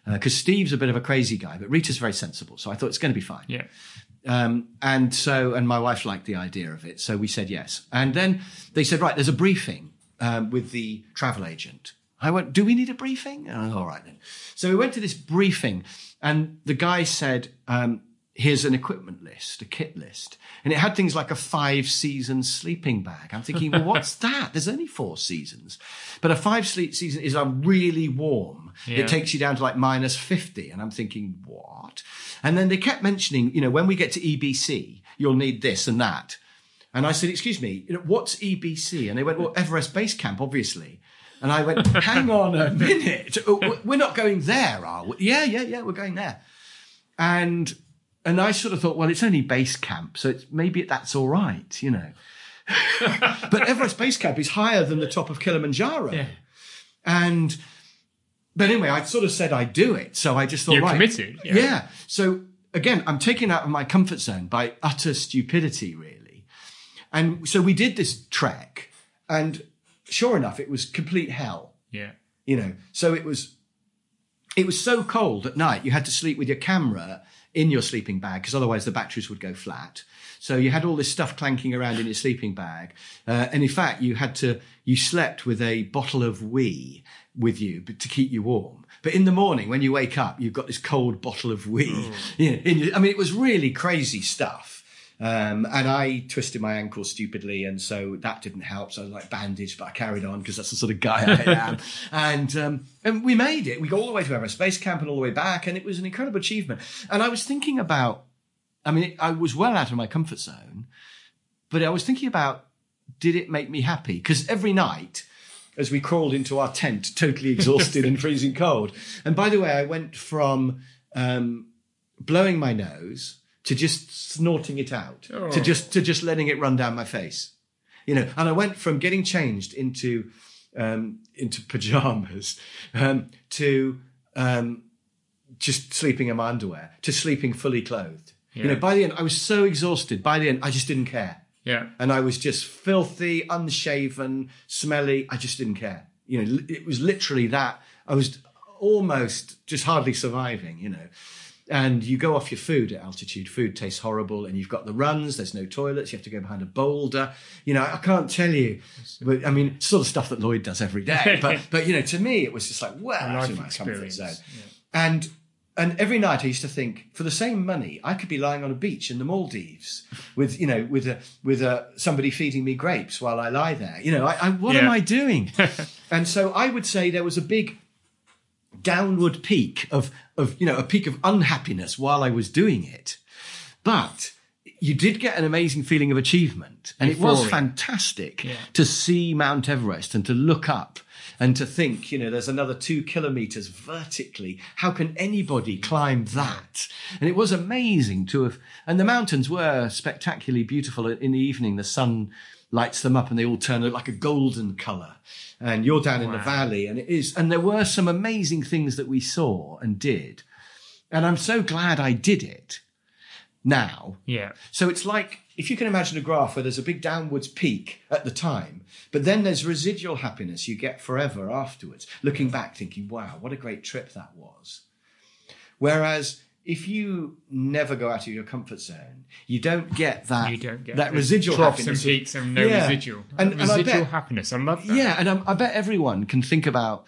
because uh, Steve's a bit of a crazy guy, but Rita's very sensible, so I thought it's going to be fine. Yeah. Um, and so, and my wife liked the idea of it, so we said yes. And then they said, right, there's a briefing um, with the travel agent. I went, do we need a briefing? And all right then. So we went to this briefing, and the guy said, um, here's an equipment list, a kit list. And it had things like a five season sleeping bag. I'm thinking, well, what's that? There's only four seasons. But a five sleep season is a really warm. Yeah. It takes you down to like minus 50. And I'm thinking, what? And then they kept mentioning, you know, when we get to EBC, you'll need this and that. And I said, excuse me, what's EBC? And they went, well, Everest Base Camp, obviously. And I went, hang on a minute. We're not going there, are we? Yeah, yeah, yeah, we're going there. And, and I sort of thought, well, it's only base camp. So it's, maybe that's all right, you know. but Everest Base Camp is higher than the top of Kilimanjaro. Yeah. And but anyway, I sort of said I'd do it. So I just thought, You're right. committed. Yeah. yeah. So again, I'm taken out of my comfort zone by utter stupidity, really. And so we did this trek and sure enough, it was complete hell. Yeah. You know, so it was, it was so cold at night. You had to sleep with your camera in your sleeping bag because otherwise the batteries would go flat. So you had all this stuff clanking around in your sleeping bag. Uh, and in fact, you had to, you slept with a bottle of wee with you to keep you warm. But in the morning, when you wake up, you've got this cold bottle of wee. Mm. Yeah, I mean, it was really crazy stuff. Um, and I twisted my ankle stupidly, and so that didn't help. So I was like bandaged, but I carried on because that's the sort of guy I am. and um, and we made it. We got all the way to Everest Base Camp and all the way back, and it was an incredible achievement. And I was thinking about, I mean, I was well out of my comfort zone, but I was thinking about, did it make me happy? Because every night as we crawled into our tent, totally exhausted and freezing cold. And by the way, I went from um, blowing my nose to just snorting it out, oh. to just to just letting it run down my face. You know, and I went from getting changed into um, into pajamas um, to um, just sleeping in my underwear to sleeping fully clothed. Yeah. You know, by the end, I was so exhausted. By the end, I just didn't care. Yeah. And I was just filthy, unshaven, smelly. I just didn't care. You know, it was literally that. I was almost just hardly surviving, you know. And you go off your food at altitude. Food tastes horrible, and you've got the runs. There's no toilets. You have to go behind a boulder. You know, I can't tell you. But I mean, sort of stuff that Lloyd does every day. But but you know, to me, it was just like wow, life my comfort zone. Yeah. And and every night I used to think, for the same money, I could be lying on a beach in the Maldives with, you know, with a, with a, somebody feeding me grapes while I lie there. You know, I, I what yeah. am I doing? and so I would say there was a big downward peak of, of, you know, a peak of unhappiness while I was doing it. But you did get an amazing feeling of achievement. And Euphoria. it was fantastic yeah. to see Mount Everest and to look up and to think, you know, there's another two kilometers vertically. How can anybody climb that? And it was amazing to have, and the mountains were spectacularly beautiful in the evening. The sun lights them up and they all turn like a golden color. And you're down wow. in the valley and it is, and there were some amazing things that we saw and did. And I'm so glad I did it now. Yeah. So it's like if you can imagine a graph where there's a big downwards peak at the time, but then there's residual happiness you get forever afterwards, looking back thinking, wow, what a great trip that was. Whereas if you never go out of your comfort zone, you don't get that. You don't get that residual happiness. and peaks and no yeah. residual. And, residual and bet, happiness. I love that. Yeah, and I, I bet everyone can think about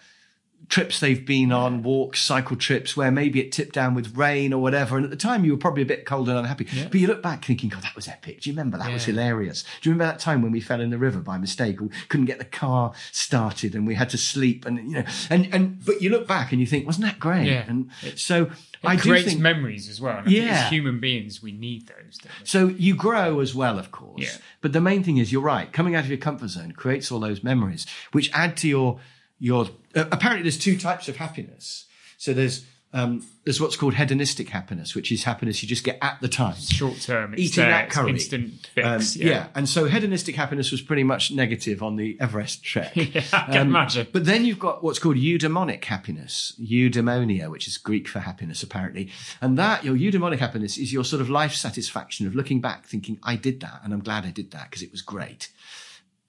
trips they've been on, walks, cycle trips, where maybe it tipped down with rain or whatever. And at the time, you were probably a bit cold and unhappy. Yeah. But you look back thinking, God, that was epic. Do you remember? That yeah. was hilarious. Do you remember that time when we fell in the river by mistake or couldn't get the car started and we had to sleep? And, you know, and, and, but you look back and you think, wasn't that great? Yeah. And so it I creates think, memories as well. yeah. As human beings, we need those. So you grow as well, of course. Yeah. But the main thing is, you're right. Coming out of your comfort zone creates all those memories, which add to your, your, uh, apparently there's two types of happiness. So there's um, there's what's called hedonistic happiness, which is happiness you just get at the time, short term, eating that curry, instant fix. Um, yeah. yeah. and so hedonistic happiness was pretty much negative on the Everest trek. yeah, I can um, imagine. But then you've got what's called eudaimonic happiness, eudaimonia, which is Greek for happiness, apparently, and that your eudaimonic happiness is your sort of life satisfaction of looking back, thinking, "I did that, and I'm glad I did that because it was great."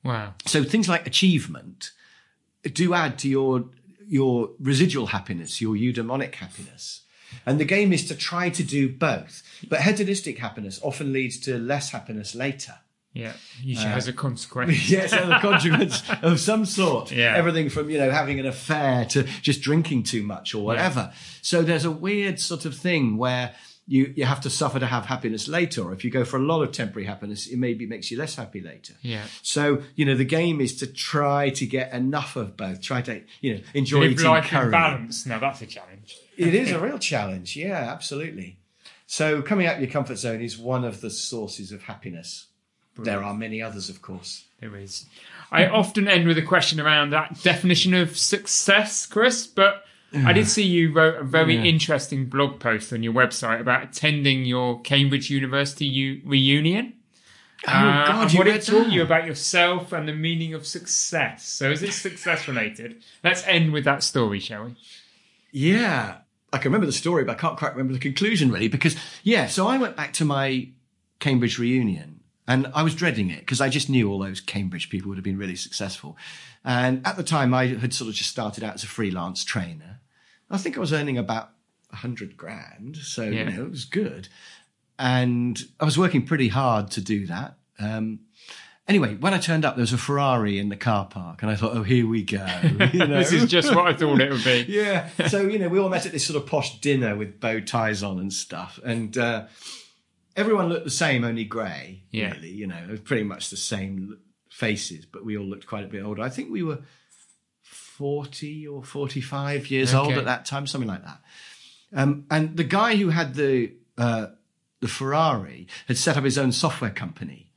Wow. So things like achievement do add to your your residual happiness, your eudaimonic happiness. And the game is to try to do both. But hedonistic happiness often leads to less happiness later. Yeah, usually uh, has a consequence. yes, has a consequence of some sort. Yeah. Everything from, you know, having an affair to just drinking too much or whatever. Yeah. So there's a weird sort of thing where you, you have to suffer to have happiness later. Or if you go for a lot of temporary happiness, it maybe makes you less happy later. Yeah. So, you know, the game is to try to get enough of both. Try to, you know, enjoy Live eating life curry. in balance. Now that's a challenge. it is a real challenge. Yeah, absolutely. So coming out of your comfort zone is one of the sources of happiness. Brilliant. There are many others, of course. There is. I often end with a question around that definition of success, Chris, but I did see you wrote a very yeah. interesting blog post on your website about attending your Cambridge University u- reunion. Oh uh, God! what it taught you about yourself and the meaning of success. So, is it success related? Let's end with that story, shall we? Yeah, I can remember the story, but I can't quite remember the conclusion really. Because yeah, so I went back to my Cambridge reunion, and I was dreading it because I just knew all those Cambridge people would have been really successful. And at the time, I had sort of just started out as a freelance trainer. I think I was earning about a hundred grand, so yeah. you know it was good. And I was working pretty hard to do that. Um, anyway, when I turned up, there was a Ferrari in the car park, and I thought, "Oh, here we go." You know? this is just what I thought it would be. yeah. So you know, we all met at this sort of posh dinner with bow ties on and stuff, and uh, everyone looked the same, only grey. Yeah. Really, you know, it was pretty much the same faces, but we all looked quite a bit older. I think we were 40 or 45 years okay. old at that time, something like that. Um, and the guy who had the, uh, the Ferrari had set up his own software company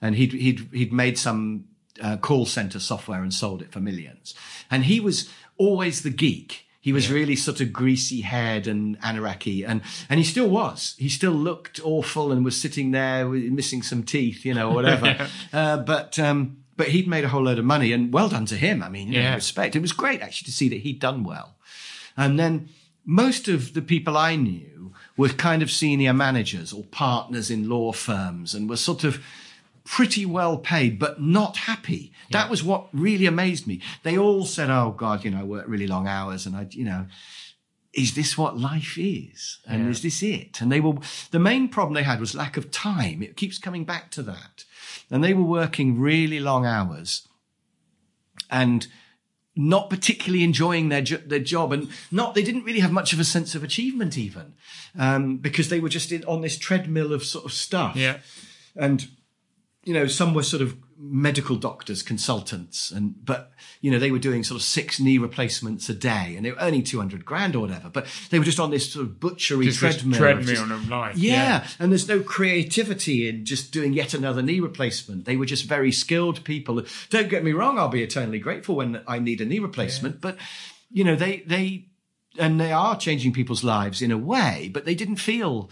and he'd, he'd, he'd made some uh, call center software and sold it for millions. And he was always the geek. He was yeah. really sort of greasy haired and anaraki, and and he still was. He still looked awful and was sitting there missing some teeth, you know, whatever. yeah. uh, but um, but he'd made a whole load of money, and well done to him. I mean, yeah. respect. It was great actually to see that he'd done well. And then most of the people I knew were kind of senior managers or partners in law firms, and were sort of pretty well paid, but not happy. Yeah. That was what really amazed me. They all said, "Oh God, you know, I work really long hours, and I, you know." Is this what life is? And yeah. is this it? And they were, the main problem they had was lack of time. It keeps coming back to that. And they were working really long hours and not particularly enjoying their jo- their job, and not they didn't really have much of a sense of achievement even, um, because they were just in, on this treadmill of sort of stuff. Yeah, and you know, some were sort of medical doctors, consultants, and but you know they were doing sort of six knee replacements a day, and they were earning two hundred grand or whatever. But they were just on this sort of butchery just treadmill, treadmill of life. Yeah, yeah, and there's no creativity in just doing yet another knee replacement. They were just very skilled people. Don't get me wrong; I'll be eternally grateful when I need a knee replacement, yeah. but you know they they and they are changing people's lives in a way, but they didn't feel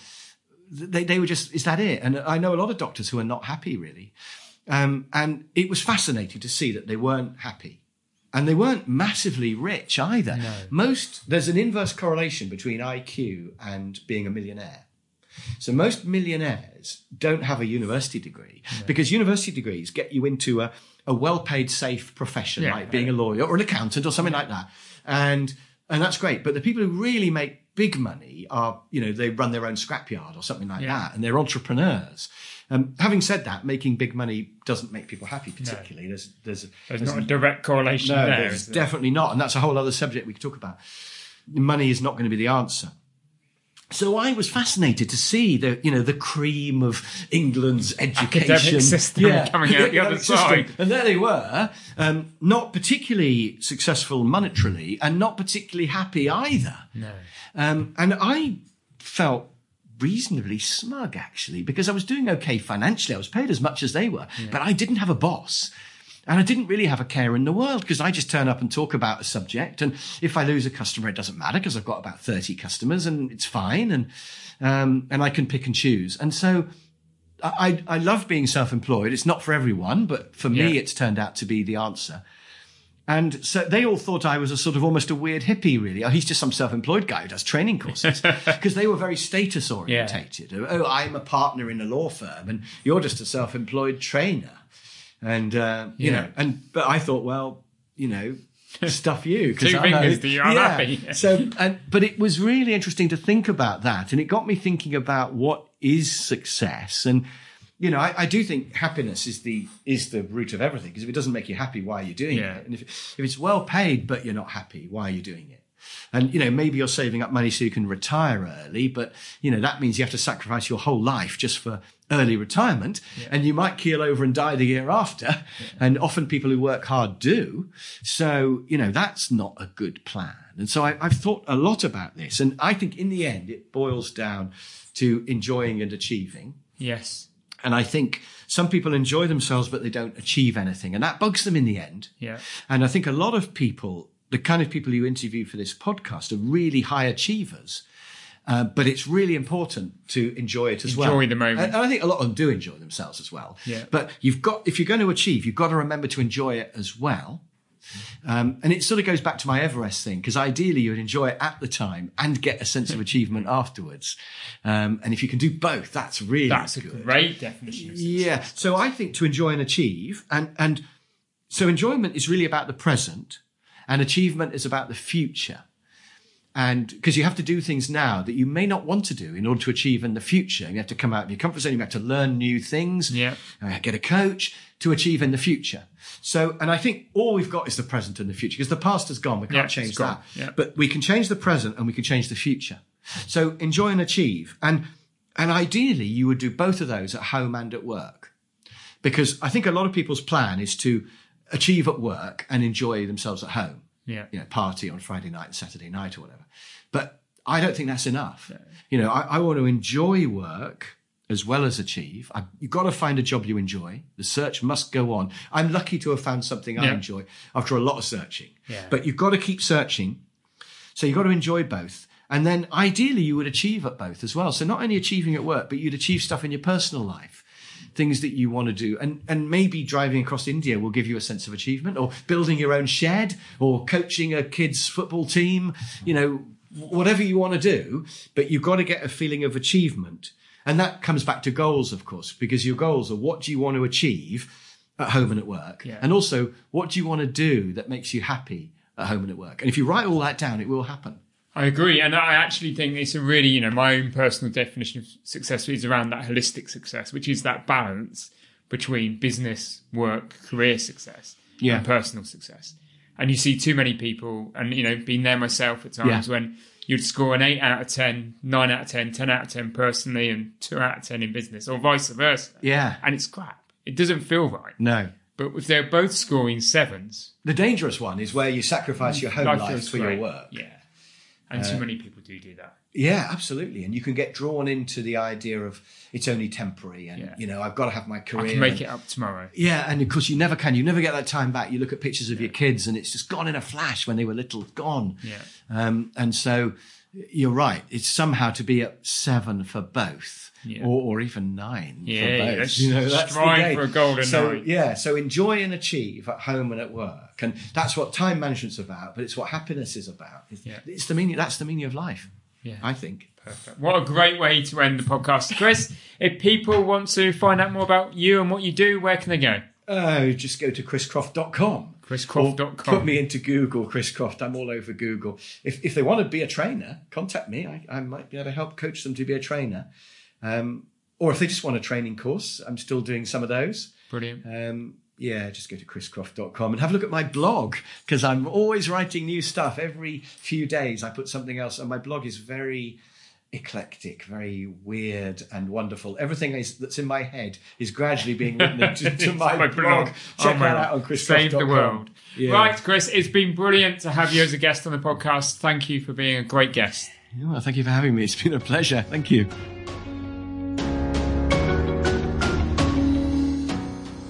they, they were just, is that it? And I know a lot of doctors who are not happy really. Um, and it was fascinating to see that they weren't happy. And they weren't massively rich either. No. Most, there's an inverse correlation between IQ and being a millionaire. So most millionaires don't have a university degree no. because university degrees get you into a, a well-paid, safe profession yeah, like being a lawyer or an accountant or something like that. And, and that's great. But the people who really make big money are, you know, they run their own scrapyard or something like yeah. that, and they're entrepreneurs. Um, having said that, making big money doesn't make people happy particularly. No. There's there's, there's, there's not a direct correlation no, there. There's definitely not, and that's a whole other subject we could talk about. Money is not going to be the answer. So I was fascinated to see the, you know, the cream of England's education Academic system yeah, coming out the other side. And there they were, um, not particularly successful monetarily and not particularly happy either. No. Um, and I felt reasonably smug actually because I was doing okay financially. I was paid as much as they were, yeah. but I didn't have a boss. And I didn't really have a care in the world because I just turn up and talk about a subject. And if I lose a customer, it doesn't matter because I've got about 30 customers and it's fine. And, um, and I can pick and choose. And so I, I love being self-employed. It's not for everyone, but for me, yeah. it's turned out to be the answer. And so they all thought I was a sort of almost a weird hippie, really. Oh, he's just some self-employed guy who does training courses because they were very status orientated. Yeah. Oh, I'm a partner in a law firm and you're just a self-employed trainer and uh, you yeah. know, and but I thought, well, you know, stuff you because two fingers do you are yeah. happy. so, and but it was really interesting to think about that, and it got me thinking about what is success and. You know, I, I do think happiness is the is the root of everything. Because if it doesn't make you happy, why are you doing yeah. it? And if if it's well paid but you're not happy, why are you doing it? And, you know, maybe you're saving up money so you can retire early, but, you know, that means you have to sacrifice your whole life just for early retirement yeah. and you might keel over and die the year after. Yeah. And often people who work hard do. So, you know, that's not a good plan. And so I, I've thought a lot about this. And I think in the end, it boils down to enjoying and achieving. Yes. And I think some people enjoy themselves, but they don't achieve anything. And that bugs them in the end. Yeah. And I think a lot of people, the kind of people you interview for this podcast are really high achievers uh, but it's really important to enjoy it as enjoy well. Enjoy the moment. And, and, I think a lot of them do enjoy themselves as well. Yeah. But you've got, if you're going to achieve, you've got to remember to enjoy it as well. Um, and it sort of goes back to my Everest thing, because ideally you would enjoy it at the time and get a sense of achievement afterwards. Um, and if you can do both, that's really that's good. a great definition. Yeah. So I think to enjoy and achieve, and and so enjoyment is really about the present, and achievement is about the future and because you have to do things now that you may not want to do in order to achieve in the future. You have to come out of your comfort zone. You have to learn new things. Yeah. Uh, get a coach to achieve in the future. So, and I think all we've got is the present and the future because the past has gone. We can't yeah, change that. Yeah. But we can change the present and we can change the future. So enjoy and achieve. And, and ideally you would do both of those at home and at work. Because I think a lot of people's plan is to achieve at work and enjoy themselves at home yeah. you know, party on Friday night and Saturday night or whatever. But I don't think that's enough. Yeah. You know, I, I, want to enjoy work as well as achieve. I, you've got to find a job you enjoy. The search must go on. I'm lucky to have found something I enjoy after a lot of searching. Yeah. But you've got to keep searching. So you've got to enjoy both. And then ideally you would achieve at both as well. So not only achieving at work, but you'd achieve stuff in your personal life things that you want to do. And, and maybe driving across India will give you a sense of achievement or building your own shed or coaching a kid's football team, you know, whatever you want to do, but you've got to get a feeling of achievement. And that comes back to goals, of course, because your goals are what do you want to achieve at home and at work? Yeah. And also, what do you want to do that makes you happy at home and at work? And if you write all that down, it will happen. I agree, and I actually think it's a really, you know, my own personal definition of success is around that holistic success, which is that balance between business, work, career success, yeah. and personal success. And you see too many people, and you know, being there myself at times yeah. when you'd score an eight out of 10, nine out of 10, 10 out of 10 personally, and two out of 10 in business, or vice versa. Yeah. And it's crap. It doesn't feel right. No. But if they're both scoring sevens. The dangerous one is where you sacrifice your home life, life for your work. Yeah. And uh, too many people do do that. Yeah, absolutely. And you can get drawn into the idea of it's only temporary and, yeah. you know, I've got to have my career. I can make and, it up tomorrow. Yeah. And of course, you never can. You never get that time back. You look at pictures of yeah. your kids and it's just gone in a flash when they were little, gone. Yeah. Um, and so you're right. It's somehow to be at seven for both. Yeah. Or, or, even nine yeah, for both. You know, that's strive for a golden so, nine. Yeah, so enjoy and achieve at home and at work, and that's what time management's about. But it's what happiness is about. It's, yeah. it's the meaning. That's the meaning of life. Yeah, I think. Perfect. What a great way to end the podcast, Chris. if people want to find out more about you and what you do, where can they go? Oh, just go to chriscroft.com. chriscroft.com. Put me into Google, Chris Croft. I'm all over Google. If, if they want to be a trainer, contact me. I, I might be able to help coach them to be a trainer. Um, or if they just want a training course, I'm still doing some of those. Brilliant. Um, yeah, just go to chriscroft.com and have a look at my blog because I'm always writing new stuff. Every few days, I put something else, and my blog is very eclectic, very weird and wonderful. Everything is, that's in my head is gradually being written into to my, my, blog. Check oh, that out on Chris. Save the world. Yeah. Right, Chris, it's been brilliant to have you as a guest on the podcast. Thank you for being a great guest. Well, thank you for having me. It's been a pleasure. Thank you.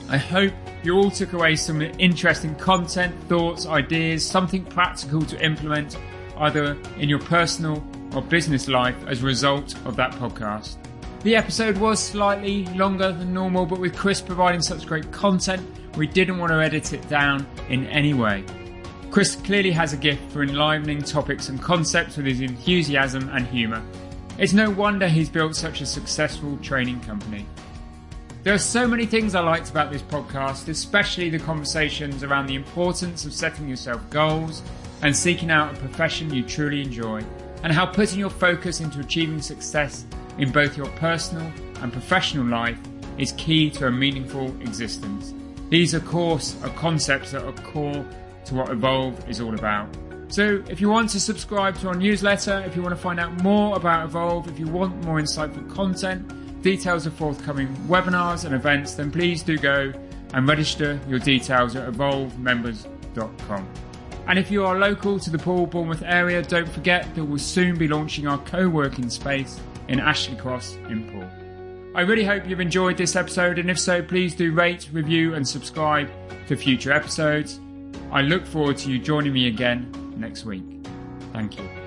I hope you all took away some interesting content, thoughts, ideas, something practical to implement either in your personal business life as a result of that podcast. The episode was slightly longer than normal, but with Chris providing such great content, we didn't want to edit it down in any way. Chris clearly has a gift for enlivening topics and concepts with his enthusiasm and humour. It's no wonder he's built such a successful training company. There are so many things I liked about this podcast, especially the conversations around the importance of setting yourself goals and seeking out a profession you truly enjoy, and how putting your focus into achieving success in both your personal and professional life is key to a meaningful existence. These, of course, are concepts that are core to what Evolve is all about. So, if you want to subscribe to our newsletter, if you want to find out more about Evolve, if you want more insightful content, details of forthcoming webinars and events, then please do go and register your details at evolvemembers.com. And if you are local to the Poole Bournemouth area, don't forget that we'll soon be launching our co working space in Ashley Cross in Poole. I really hope you've enjoyed this episode, and if so, please do rate, review, and subscribe to future episodes. I look forward to you joining me again next week. Thank you.